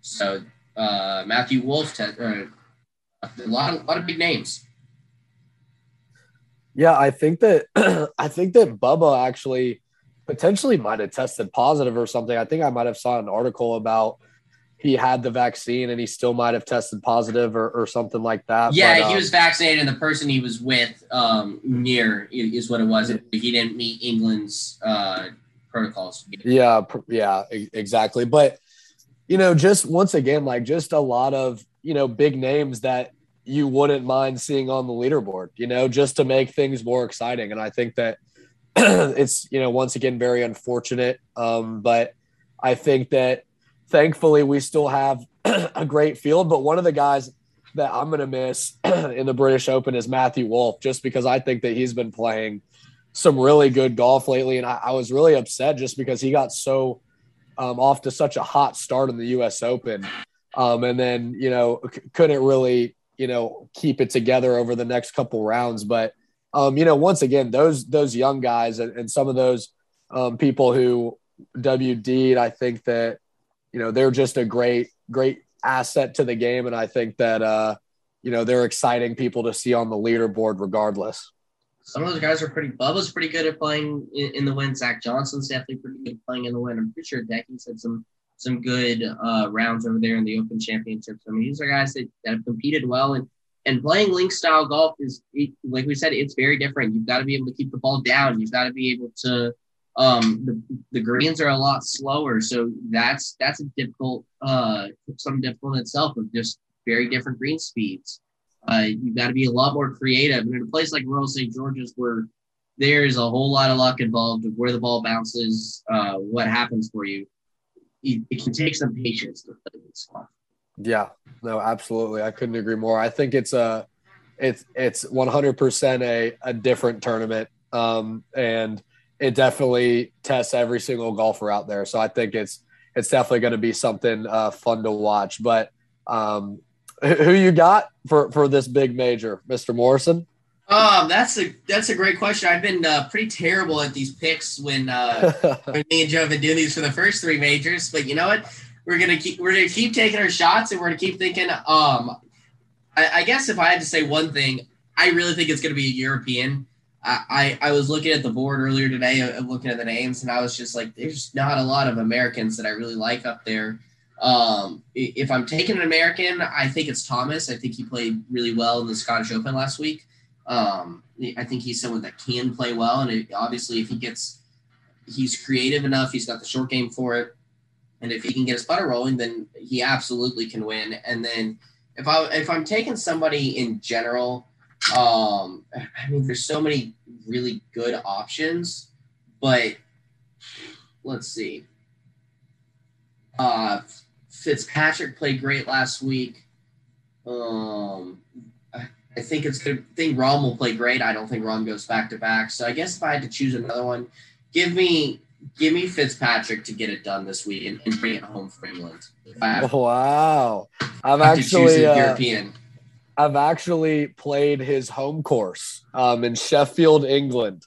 So uh, Matthew Wolff, te- uh, a lot of lot of big names. Yeah, I think that I think that Bubba actually potentially might have tested positive or something. I think I might have saw an article about he had the vaccine and he still might have tested positive or, or something like that. Yeah, But, he um, was vaccinated, and the person he was with um, near is what it was. He didn't meet England's uh, protocols. Yeah, yeah, exactly. But you know, just once again, like just a lot of you know big names that you wouldn't mind seeing on the leaderboard. You know, just to make things more exciting. And I think that it's you know once again very unfortunate, um, but I think that thankfully we still have a great field. But one of the guys that I'm going to miss in the British Open is Matthew Wolff, just because I think that he's been playing some really good golf lately, and I, I was really upset just because he got so um, off to such a hot start in the U.S. Open, um, and then you know c- couldn't really you know keep it together over the next couple rounds. But um, you know, once again, those those young guys and, and some of those um, people who WD'd, I think that you know they're just a great great asset to the game, and I think that uh, you know they're exciting people to see on the leaderboard regardless. Some of those guys are pretty. Bubba's pretty good at playing in, in the wind. Zach Johnson's definitely pretty good playing in the wind. I'm pretty sure Decky's had some some good uh, rounds over there in the Open Championships. I mean, these are guys that, that have competed well and and playing link style golf is like we said, it's very different. You've got to be able to keep the ball down. You've got to be able to. Um, the the greens are a lot slower, so that's that's a difficult uh something difficult in itself of just very different green speeds. Uh, you've got to be a lot more creative. And in a place like Royal St. George's, where there's a whole lot of luck involved of where the ball bounces, uh, what happens for you, it, it can take some patience to play this golf. Yeah, no, absolutely. I couldn't agree more. I think it's a, it's it's 100% a a different tournament, um, and it definitely tests every single golfer out there. So I think it's it's definitely going to be something uh, fun to watch. But um, who you got for for this big major, Mr. Morrison? Um, that's a that's a great question. I've been uh, pretty terrible at these picks when uh, when me and Joe have been doing these for the first three majors. But you know what? We're gonna keep we're gonna keep taking our shots, and we're gonna keep thinking. Um, I, I guess if I had to say one thing, I really think it's gonna be a European. I, I was looking at the board earlier today, looking at the names, and I was just like, there's not a lot of Americans that I really like up there. Um, if I'm taking an American, I think it's Thomas. I think he played really well in the Scottish Open last week. Um, I think he's someone that can play well, and it, obviously, if he gets, he's creative enough. He's got the short game for it, and if he can get his putter rolling, then he absolutely can win. And then if I if I'm taking somebody in general, um, I mean, there's so many really good options, but let's see. Uh, Fitzpatrick played great last week. Um, I think it's good. I think Rahm will play great. I don't think Rahm goes back to back. So I guess if I had to choose another one, give me give me Fitzpatrick to get it done this week and, and bring it home for England. wow, I'm actually uh, European. I've actually played his home course um, in Sheffield, England.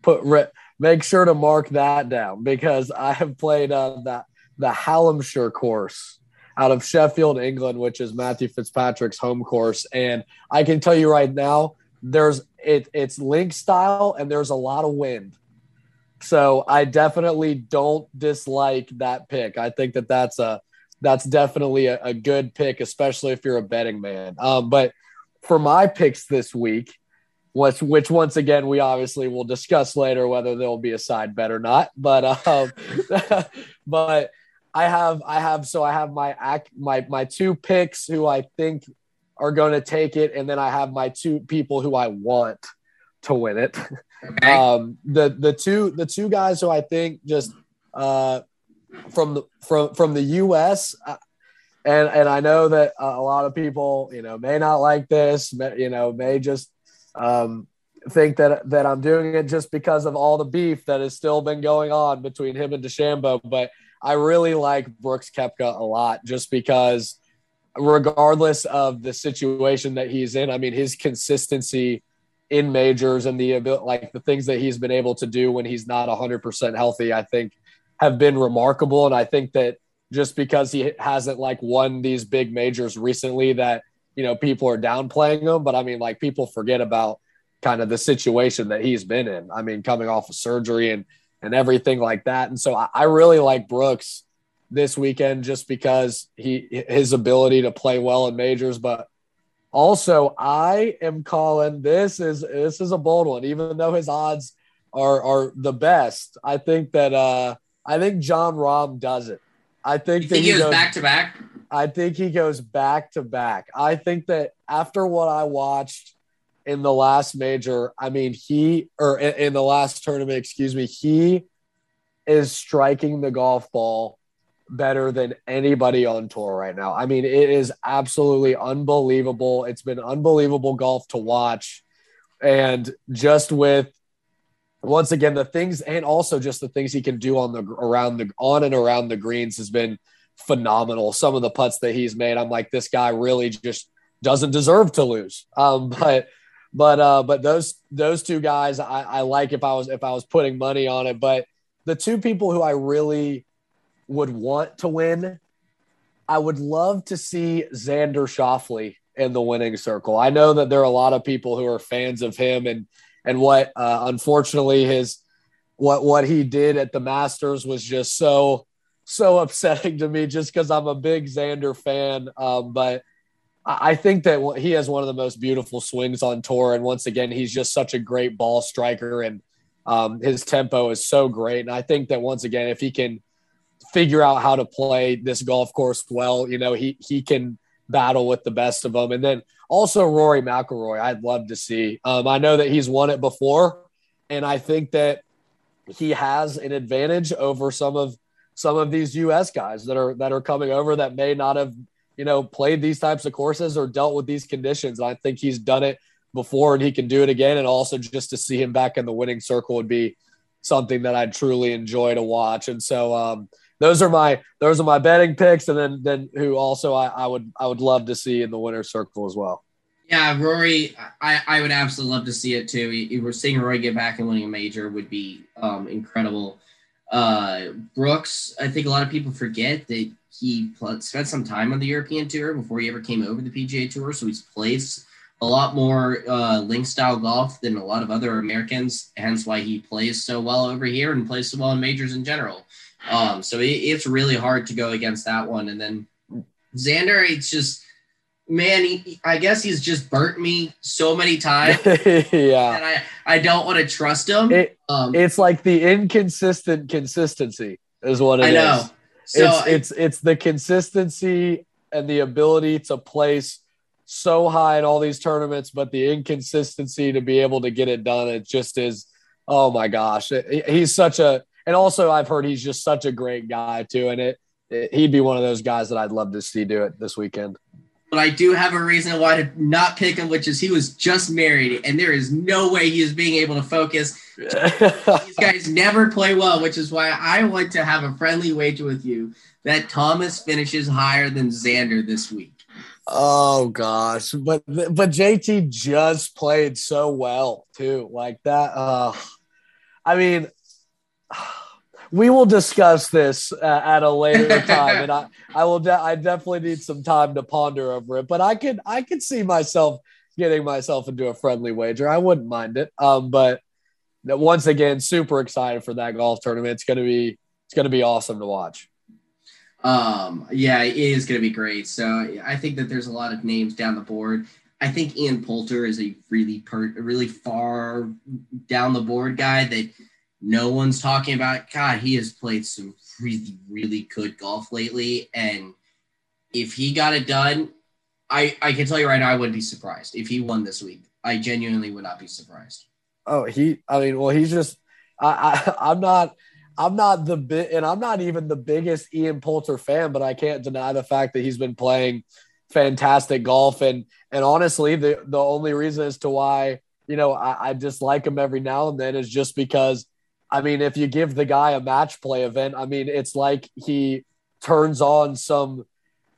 Put re- make sure to mark that down because I have played uh, that the Hallamshire course out of Sheffield, England, which is Matthew Fitzpatrick's home course. And I can tell you right now, there's it, it's link style and there's a lot of wind. So I definitely don't dislike that pick. I think that that's a that's definitely a, a good pick, especially if you're a betting man. Um, but for my picks this week, which, which once again we obviously will discuss later whether there will be a side bet or not. But um, but I have I have so I have my act my my two picks who I think are going to take it, and then I have my two people who I want to win it. Okay. Um, the the two the two guys who I think just uh, from the from from the U.S. Uh, and and I know that a lot of people you know may not like this, may, you know, may just um, think that that I'm doing it just because of all the beef that has still been going on between him and DeChambeau, but I really like Brooks Koepka a lot just because, regardless of the situation that he's in, I mean, his consistency in majors and the like the things that he's been able to do when he's not 100% healthy, I think have been remarkable. And I think that just because he hasn't like won these big majors recently, that you know people are downplaying him. But I mean, like people forget about kind of the situation that he's been in. I mean, coming off of surgery and and everything like that. And so I, I really like Brooks this weekend just because he his ability to play well in majors, but also I am calling this is this is a bold one, even though his odds are are the best. I think that uh I think Jon Rahm does it. I think you that think he, goes back to back. I think he goes back to back. I think that after what I watched in the last major, I mean, he or in, in the last tournament, excuse me, he is striking the golf ball better than anybody on tour right now. I mean, it is absolutely unbelievable. It's been unbelievable golf to watch. And just with once again the things and also just the things he can do on the around the on and around the greens has been phenomenal. Some of the putts that he's made, I'm like, this guy really just doesn't deserve to lose. Um, but but uh, but those those two guys, I, I like if I was if I was putting money on it. But the two people who I really would want to win, I would love to see Xander Schauffele in the winning circle. I know that there are a lot of people who are fans of him and and what uh, unfortunately his what what he did at the Masters was just so so upsetting to me just because I'm a big Xander fan. Um, but I think that he has one of the most beautiful swings on tour, and once again, he's just such a great ball striker, and um, his tempo is so great. And I think that once again, if he can figure out how to play this golf course well, you know, he he can battle with the best of them. And then also Rory McIlroy, I'd love to see. Um, I know that he's won it before, and I think that he has an advantage over some of some of these U.S. guys that are that are coming over that may not have you know, played these types of courses or dealt with these conditions. And I think he's done it before and he can do it again. And also just to see him back in the winning circle would be something that I'd truly enjoy to watch. And so um, those are my those are my betting picks. And then then who also I, I would I would love to see in the winner circle as well. Yeah, Rory, I, I would absolutely love to see it too. We're seeing Rory get back and winning a major would be um, incredible. Uh, Brooks, I think a lot of people forget that he spent some time on the European tour before he ever came over the PGA tour. So he's played a lot more uh, link style golf than a lot of other Americans, hence why he plays so well over here and plays so well in majors in general. Um, so it, it's really hard to go against that one. And then Xander, it's just man, he, I guess he's just burnt me so many times yeah. that I, I don't want to trust him. It, um, it's like the inconsistent consistency is what it I is. know. So it's it's it's the consistency and the ability to place so high in all these tournaments, but the inconsistency to be able to get it done. It just is. Oh my gosh, he's such a. And also, I've heard he's just such a great guy too. And it, it he'd be one of those guys that I'd love to see do it this weekend. but I do have a reason why to not pick him, which is he was just married, and there is no way he is being able to focus. These guys never play well, which is why I want to have a friendly wager with you that Thomas finishes higher than Xander this week. Oh gosh, but but JT just played so well too, like that. Uh, I mean, we will discuss this uh, at a later time, and I I will de- I definitely need some time to ponder over it. But I could I could see myself getting myself into a friendly wager. I wouldn't mind it. Um, but once again, super excited for that golf tournament. It's gonna be it's gonna be awesome to watch. Um, yeah, it is going to be great. So I think that there's a lot of names down the board. I think Ian Poulter is a really per, a really far down the board guy that no one's talking about. God, he has played some really really good golf lately, and if he got it done, I I can tell you right now, I wouldn't be surprised if he won this week. I genuinely would not be surprised. Oh, he. I mean, well, he's just. I, I I'm not. I'm not the bit, and I'm not even the biggest Ian Poulter fan, but I can't deny the fact that he's been playing fantastic golf. And and honestly, the the only reason as to why you know I, I dislike him every now and then is just because. I mean, if you give the guy a match play event, I mean, it's like he turns on some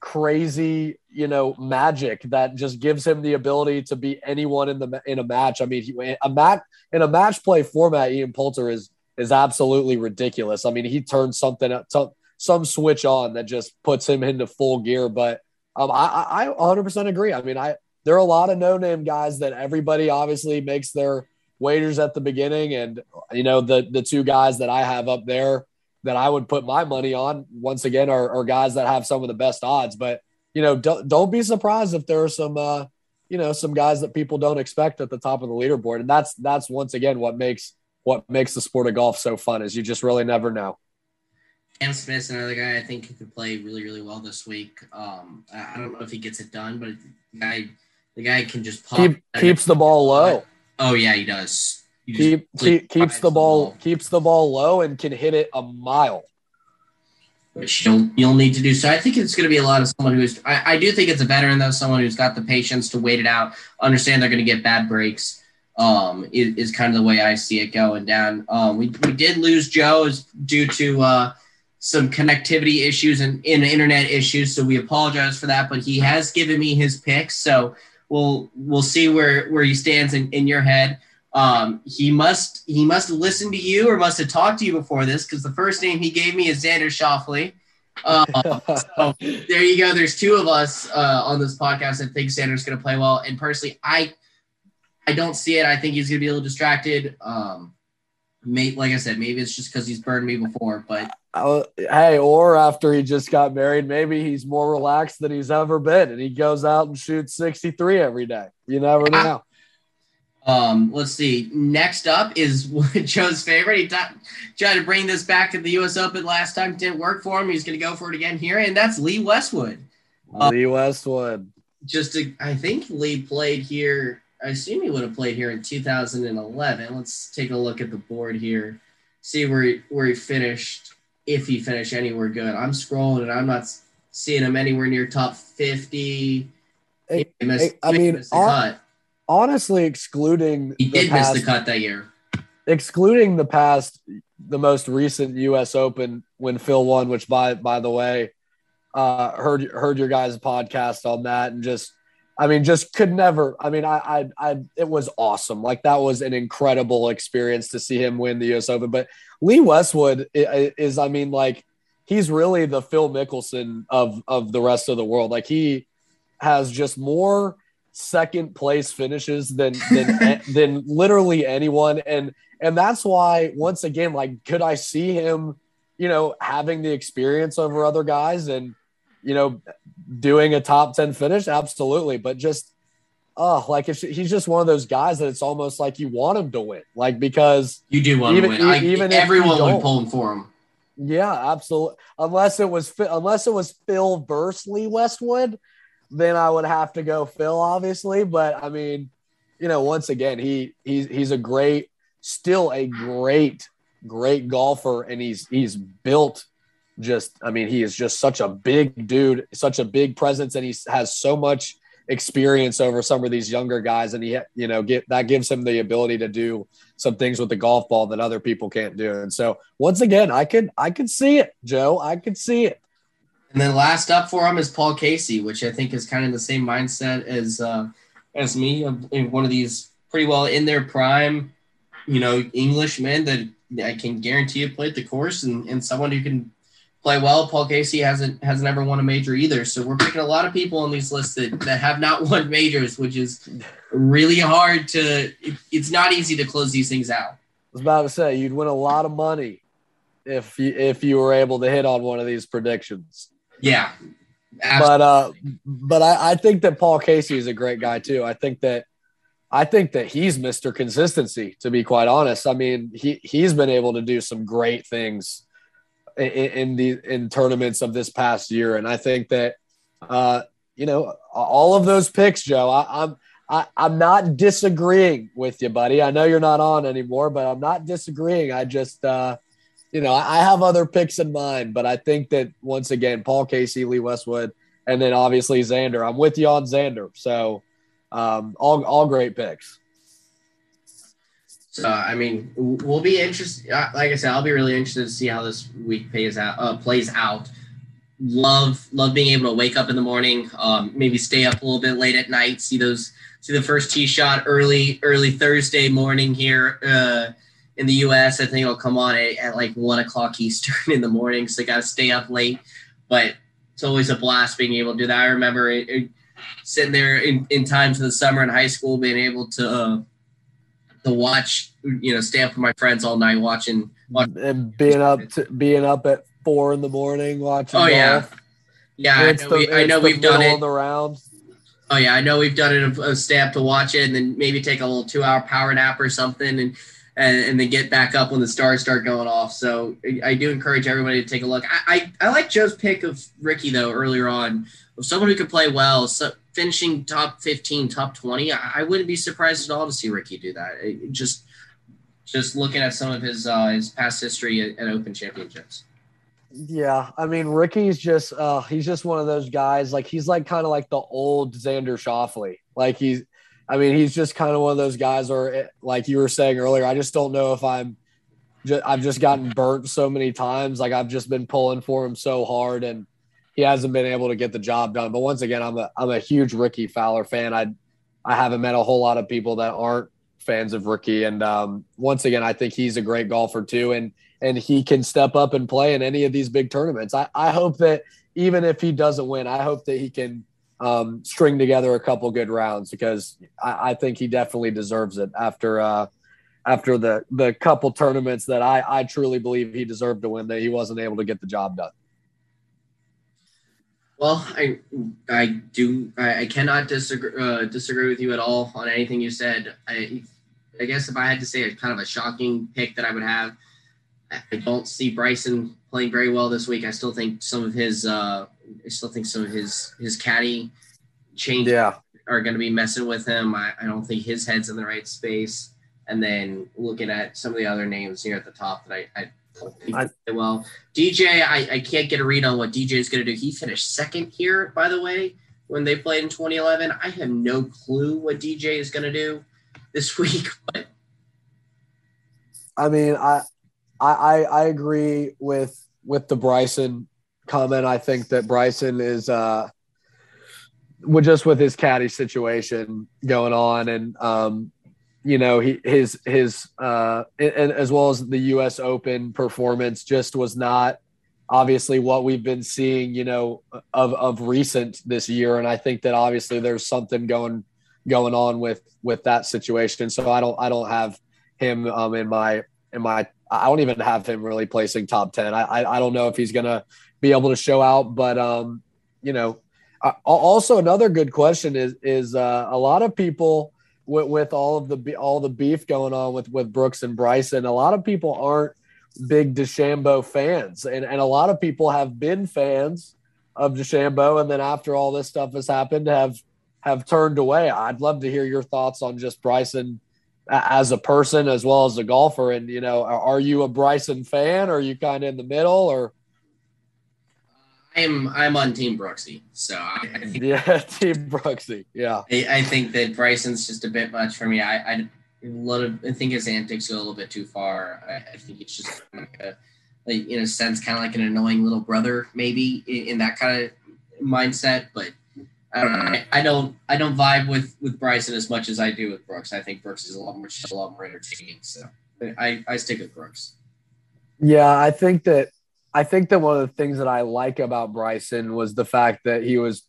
crazy, you know, magic that just gives him the ability to beat anyone in the in a match. I mean, he, a match in a match play format, Ian Poulter is is absolutely ridiculous. I mean, he turns something up, some, some switch on that just puts him into full gear. But um, I, I 100% agree. I mean, I there are a lot of no name guys that everybody obviously makes their wagers at the beginning, and you know the the two guys that I have up there that I would put my money on once again are, are guys that have some of the best odds. But you know, don't don't be surprised if there are some uh, you know some guys that people don't expect at the top of the leaderboard, and that's that's once again what makes what makes the sport of golf so fun is you just really never know. Cam Smith's another guy I think who could play really, really well this week. Um, I I don't know if he gets it done, but the guy, the guy can just pop. Keep, keeps the ball low. Oh yeah, he does. He Keep, keep keeps finds the ball keeps the ball low and can hit it a mile. which you'll you'll need to do. So I think it's going to be a lot of someone who's. I, I do think it's a veteran though, someone who's got the patience to wait it out, understand they're going to get bad breaks. Um, is, is kind of the way I see it going down. Um, we we did lose Joe is due to uh, some connectivity issues and in internet issues, so we apologize for that. But he has given me his picks, so we'll we'll see where where he stands in, in your head. Um, he must he must have listened to you or must have talked to you before this because the first name he gave me is Xander Schauffele. Um, so there you go. There's two of us uh, on this podcast that think Xander's going to play well, and personally, I I don't see it. I think he's going to be a little distracted. Um, may, like I said, maybe it's just because he's burned me before, but Uh, hey, or after he just got married, maybe he's more relaxed than he's ever been, and he goes out and shoots 63 every day. You never know. Um, let's see. Next up is Joe's favorite. He t- tried to bring this back to the U.S. Open last time. Didn't work for him. He's going to go for it again here, and that's Lee Westwood. Lee Westwood. Just, to, I think Lee played here. I assume he would have played here in 2011. Let's take a look at the board here, see where he, where he finished. If he finished anywhere good, I'm scrolling and I'm not seeing him anywhere near top 50. Hey, He missed- I mean, on-. Honestly, excluding he the did past, miss the cut that year. excluding the past, the most recent U.S. Open when Phil won, which by by the way, uh, heard heard your guys' podcast on that, and just, I mean, just could never. I mean, I, I, I, it was awesome. Like that was an incredible experience to see him win the U.S. Open. But Lee Westwood is, is I mean, like he's really the Phil Mickelson of of the rest of the world. Like he has just more second place finishes than than than literally anyone and and that's why once again like could I see him you know having the experience over other guys and you know doing a top 10 finish? Absolutely. But just oh like if he's just one of those guys that it's almost like you want him to win. Like because you do want even, to win. I, even everyone would pull him for him. Yeah absolutely unless it was unless it was Phil Bursley Westwood then I would have to go Phil, obviously. But I mean, you know, once again, he he's he's a great, still a great, great golfer, and he's he's built just. I mean, he is just such a big dude, such a big presence, and he has so much experience over some of these younger guys, and he you know get that gives him the ability to do some things with the golf ball that other people can't do. And so once again, I could I could see it, Joe. I could see it. And then last up for him is Paul Casey, which I think is kind of the same mindset as uh, as me. One of these pretty well in their prime, you know, Englishmen that I can guarantee you played the course and, and someone who can play well. Paul Casey hasn't has never won a major either. So we're picking a lot of people on these lists that, that have not won majors, which is really hard to it, it's not easy to close these things out. I was about to say you'd win a lot of money if you if you were able to hit on one of these predictions. Yeah. Absolutely. But uh, but I, I think that Paul Casey is a great guy too. I think that I think that he's Mr. Consistency, to be quite honest. I mean, he he's been able to do some great things in, in the in tournaments of this past year, and I think that uh, you know all of those picks, Joe. I, I'm I, I'm not disagreeing with you, buddy. I know you're not on anymore, but I'm not disagreeing. I just uh, you know, I have other picks in mind, but I think that once again, Paul Casey, Lee Westwood, and then obviously Xander. I'm with you on Xander. So um, all all great picks. So I mean, we'll be interested. Uh, like I said, I'll be really interested to see how this week pays out. Uh, plays out. Love love being able to wake up in the morning, um, maybe stay up a little bit late at night, see those see the first tee shot early early Thursday morning here. Uh, in the U.S. I think it'll come on at, at like one o'clock Eastern in the morning, so I got to stay up late. But it's always a blast being able to do that. I remember it, it, sitting there in, in times of the summer in high school, being able to uh, to watch, you know, stay up with my friends all night watching, watching and being up to, being up at four in the morning watching. Oh golf. yeah, yeah. I know, the, we, I know we've done it. The round. Oh yeah, I know we've done it. A, a stay up to watch it, and then maybe take a little two hour power nap or something, and and, and then get back up when the stars start going off. So I do encourage everybody to take a look. I, I, I like Joe's pick of Rickie though earlier on, of someone who could play well, so finishing top 15, top 20. I, I, wouldn't be surprised at all to see Rickie do that. It, just just looking at some of his uh, his past history at, at Open Championships. Yeah, I mean Rickie's just uh he's just one of those guys like he's like kind of like the old Xander Schauffele. Like he's I mean, he's just kind of one of those guys or like you were saying earlier, I just don't know if I'm. Just, I've just gotten burnt so many times. Like I've just been pulling for him so hard, and he hasn't been able to get the job done. But once again, I'm a I'm a huge Rickie Fowler fan. I I haven't met a whole lot of people that aren't fans of Rickie, and um, once again, I think he's a great golfer too, and and he can step up and play in any of these big tournaments. I, I hope that even if he doesn't win, I hope that he can um, string together a couple good rounds because I, I think he definitely deserves it after uh, after the the couple tournaments that I, I truly believe he deserved to win that he wasn't able to get the job done. Well, I I do I, I cannot disagree uh, disagree with you at all on anything you said. I I guess if I had to say a kind of a shocking pick that I would have, I don't see Bryson playing very well this week. I still think some of his uh, I still think some of his his caddy changes yeah. are going to be messing with him. I, I don't think his head's in the right space. And then looking at some of the other names here at the top that I, I I, well. DJ, I, I can't get a read on what DJ is going to do. He finished second here, by the way, when they played in 2011. I have no clue what DJ is going to do this week. But I mean, I, I I agree with with the Bryson comment. I think that Bryson is uh, with just with his caddy situation going on, and um, you know he his his uh, and as well as the U.S. Open performance just was not obviously what we've been seeing, you know, of of recent this year, and I think that obviously there's something going going on with with that situation. So I don't I don't have him um, in my in my I don't even have him really placing top ten. I I, I don't know if he's gonna be able to show out, but um, you know, also another good question is is uh, a lot of people with, with all of the all the beef going on with with Brooks and Bryson. A lot of people aren't big DeChambeau fans, and and a lot of people have been fans of DeChambeau, and then after all this stuff has happened, have have turned away. I'd love to hear your thoughts on just Bryson as a person as well as a golfer. And you know, are, you a Bryson fan? Or are you kind of in the middle, or? I'm I'm on Team Brooksy, so I, I think, yeah, Team Brooksy, yeah. I, I, think that Bryson's just a bit much for me. I I, of, I think his antics go a little bit too far. I, I think it's just like a, like, in a sense, kind of like an annoying little brother, maybe in, in that kind of mindset. But I don't know. I, don't I don't vibe with with Bryson as much as I do with Brooks. I think Brooks is a lot more a lot more entertaining. So I I stick with Brooks. Yeah, I think that I think that one of the things that I like about Bryson was the fact that he was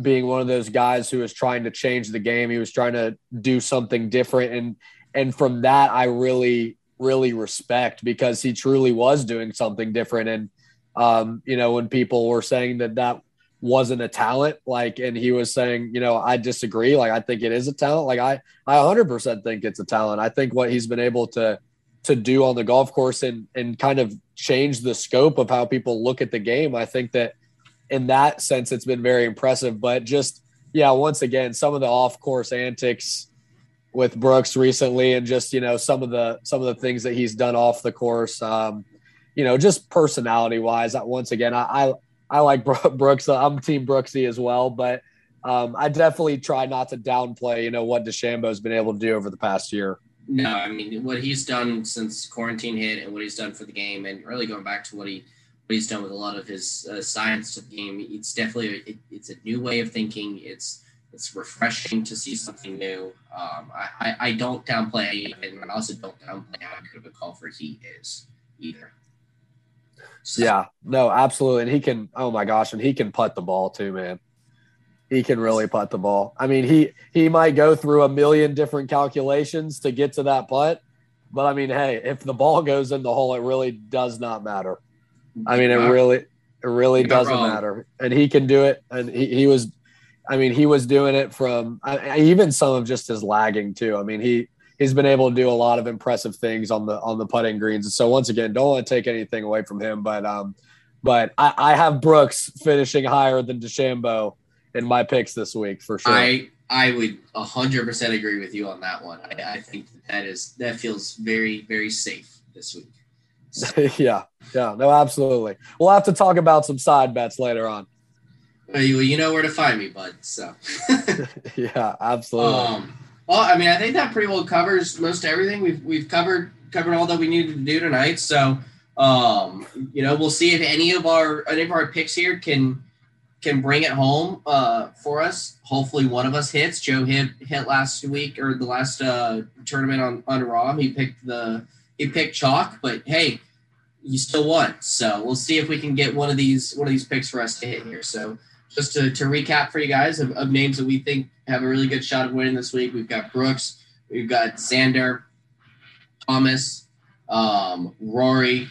being one of those guys who was trying to change the game. He was trying to do something different, and and from that, I really really respect because he truly was doing something different. And um, you know, when people were saying that that wasn't a talent, like, and he was saying, you know, I disagree. Like, I think it is a talent. Like, I I 100% think it's a talent. I think what he's been able to to do on the golf course and and kind of change the scope of how people look at the game. I think that in that sense it's been very impressive. But just yeah, once again, some of the off course antics with Brooks recently and just, you know, some of the some of the things that he's done off the course. Um, you know, just personality wise, once again, I, I I like Brooks. I'm team Brooksy as well, but um, I definitely try not to downplay, you know, what DeChambeau's been able to do over the past year. No, I mean what he's done since quarantine hit and what he's done for the game, and really going back to what he what he's done with a lot of his uh, science to the game. It's definitely it, it's a new way of thinking. It's it's refreshing to see something new. Um, I, I, I don't downplay and I also don't downplay how good of a golfer he is either. So. Yeah, no, absolutely, and he can. Oh my gosh, and he can putt the ball too, man he can really putt the ball. I mean, he he might go through a million different calculations to get to that putt, but I mean, hey, if the ball goes in the hole, it really does not matter. I mean, it really it really doesn't matter, and he can do it. And he, he was, I mean, he was doing it from I, even some of just his lagging too. I mean, he he's been able to do a lot of impressive things on the on the putting greens. And so once again, don't want to take anything away from him, but um, but I, I have Brooks finishing higher than DeChambeau in my picks this week for sure. I I would hundred percent agree with you on that one. I, I, think that is that feels very very safe this week. So. yeah, yeah, no, absolutely. We'll have to talk about some side bets later on. Well, you, you know where to find me, bud. So yeah, absolutely. Um, well, I mean, I think that pretty well covers most everything. We've we've covered covered all that we needed to do tonight. So um, you know, we'll see if any of our any of our picks here can can bring it home uh, for us. Hopefully, one of us hits. Joe hit hit last week or the last uh, tournament on on Rahm. He picked the he picked chalk, but hey, you still won. So we'll see if we can get one of these one of these picks for us to hit here. So just to, to recap for you guys of, of names that we think have a really good shot of winning this week, we've got Brooks, we've got Xander, Thomas, um, Rory,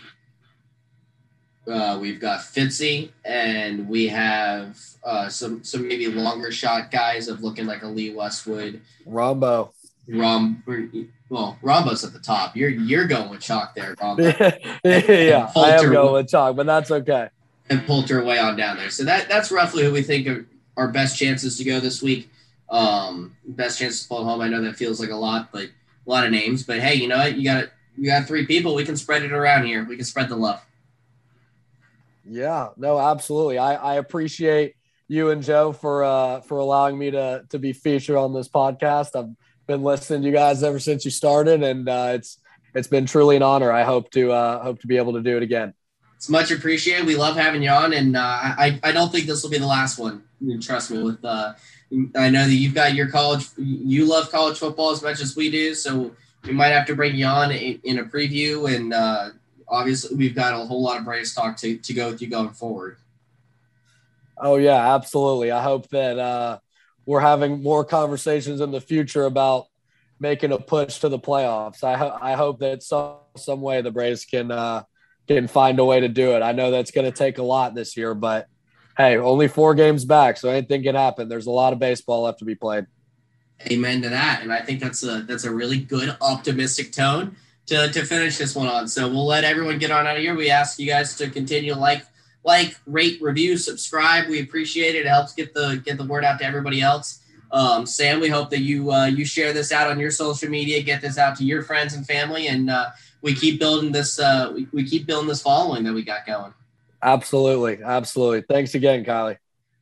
uh, we've got Fitzy, and we have uh, some some maybe longer shot guys of looking like a Lee Westwood, Rahmbo, Rahm. Well, Rahmbo's at the top. You're you're going with chalk there, Rahmbo. yeah, I am going with chalk, but that's okay. And Poulter way on down there. So that that's roughly who we think are our best chances to go this week. Um, best chances to pull home. I know that feels like a lot, but a lot of names. But hey, you know what? You got you got three people. We can spread it around here. We can spread the love. Yeah, no, absolutely. I, I appreciate you and Joe for uh, for allowing me to to be featured on this podcast. I've been listening to you guys ever since you started, and uh, it's it's been truly an honor. I hope to uh, hope to be able to do it again. It's much appreciated. We love having you on, and uh, I I don't think this will be the last one. Trust me. With uh, I know that you've got your college. You love college football as much as we do, so we might have to bring you on in, in a preview and uh, obviously we've got a whole lot of Braves talk to, to go with you going forward. Oh yeah, absolutely. I hope that uh, we're having more conversations in the future about making a push to the playoffs. I ho- I hope that some some way the Braves can uh, can find a way to do it. I know that's going to take a lot this year, but hey, only four games back, so anything can happen. There's a lot of baseball left to be played. Amen to that, and I think that's a that's a really good optimistic tone to to finish this one on. So we'll let everyone get on out of here. We ask you guys to continue like like rate review subscribe we appreciate it it helps get the get the word out to everybody else um, sam we hope that you uh, you share this out on your social media get this out to your friends and family and uh, we keep building this uh, we, we keep building this following that we got going. Absolutely. Absolutely. Thanks again kylie.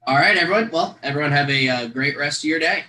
All right everyone. Well everyone have a uh, great rest of your day